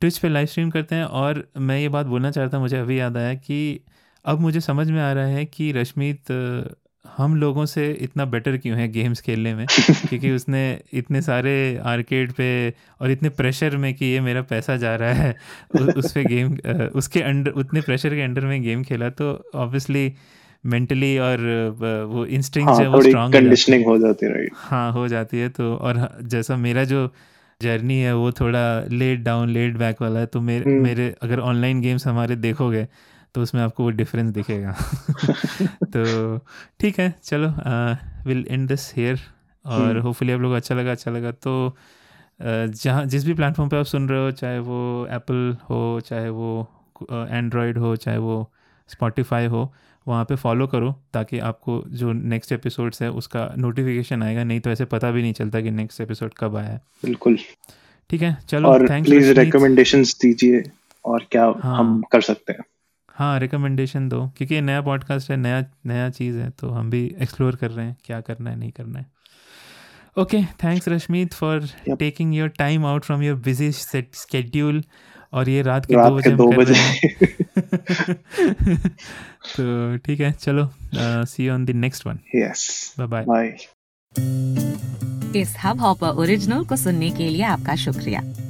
ट्विच पे लाइव स्ट्रीम करते हैं और मैं ये बात बोलना चाहता हूँ मुझे अभी याद आया कि अब मुझे समझ में आ रहा है कि रश्मित हम लोगों से इतना बेटर क्यों है गेम्स खेलने में क्योंकि उसने इतने सारे आर्केड पे और इतने प्रेशर में कि ये मेरा पैसा जा रहा है उ- उस पे गेम उसके अंडर उतने प्रेशर के अंडर में गेम खेला तो ऑब्वियसली मेंटली और वो इंस्टिंक्ट हाँ है वो स्ट्रांग कंडीशनिंग हो जाती है राइट हाँ हो जाती है तो और जैसा मेरा जो जर्नी है वो थोड़ा लेट डाउन लेट बैक वाला है तो मेरे हम्म। मेरे अगर ऑनलाइन गेम्स हमारे देखोगे तो उसमें आपको वो डिफरेंस दिखेगा। तो ठीक है चलो विल एंड दिस हेयर और हम्म। होपफुली आप लोग अच्छा लगा अच्छा लगा। तो जहाँ जिस भी प्लेटफॉर्म पे आप सुन रहे हो चाहे वो एप्पल हो चाहे वो एंड्रॉयड हो चाहे वो स्पॉटिफाई हो वहाँ पे फॉलो करो ताकि आपको जो नेक्स्ट एपिसोड्स है उसका नोटिफिकेशन आएगा। नहीं तो ऐसे पता भी नहीं चलता कि नेक्स्ट एपिसोड कब आया है। बिल्कुल। ठीक है चलो और प्लीज़ रिकमेंडेशंस दीजिए और क्या हाँ। हम कर सकते हैं। हाँ रिकमेंडेशन दो क्योंकि ये नया पॉडकास्ट है नया नया चीज़ है तो हम भी एक्सप्लोर कर रहे हैं क्या करना है नहीं करना है। Okay thanks Rashmeet for taking your time out from your busy schedule और ये रात के दो रात बजे दो बजे। तो ठीक है चलो see on the next one yes bye bye bye इस हब हॉपर ओरिजिनल को सुनने के लिए आपका शुक्रिया।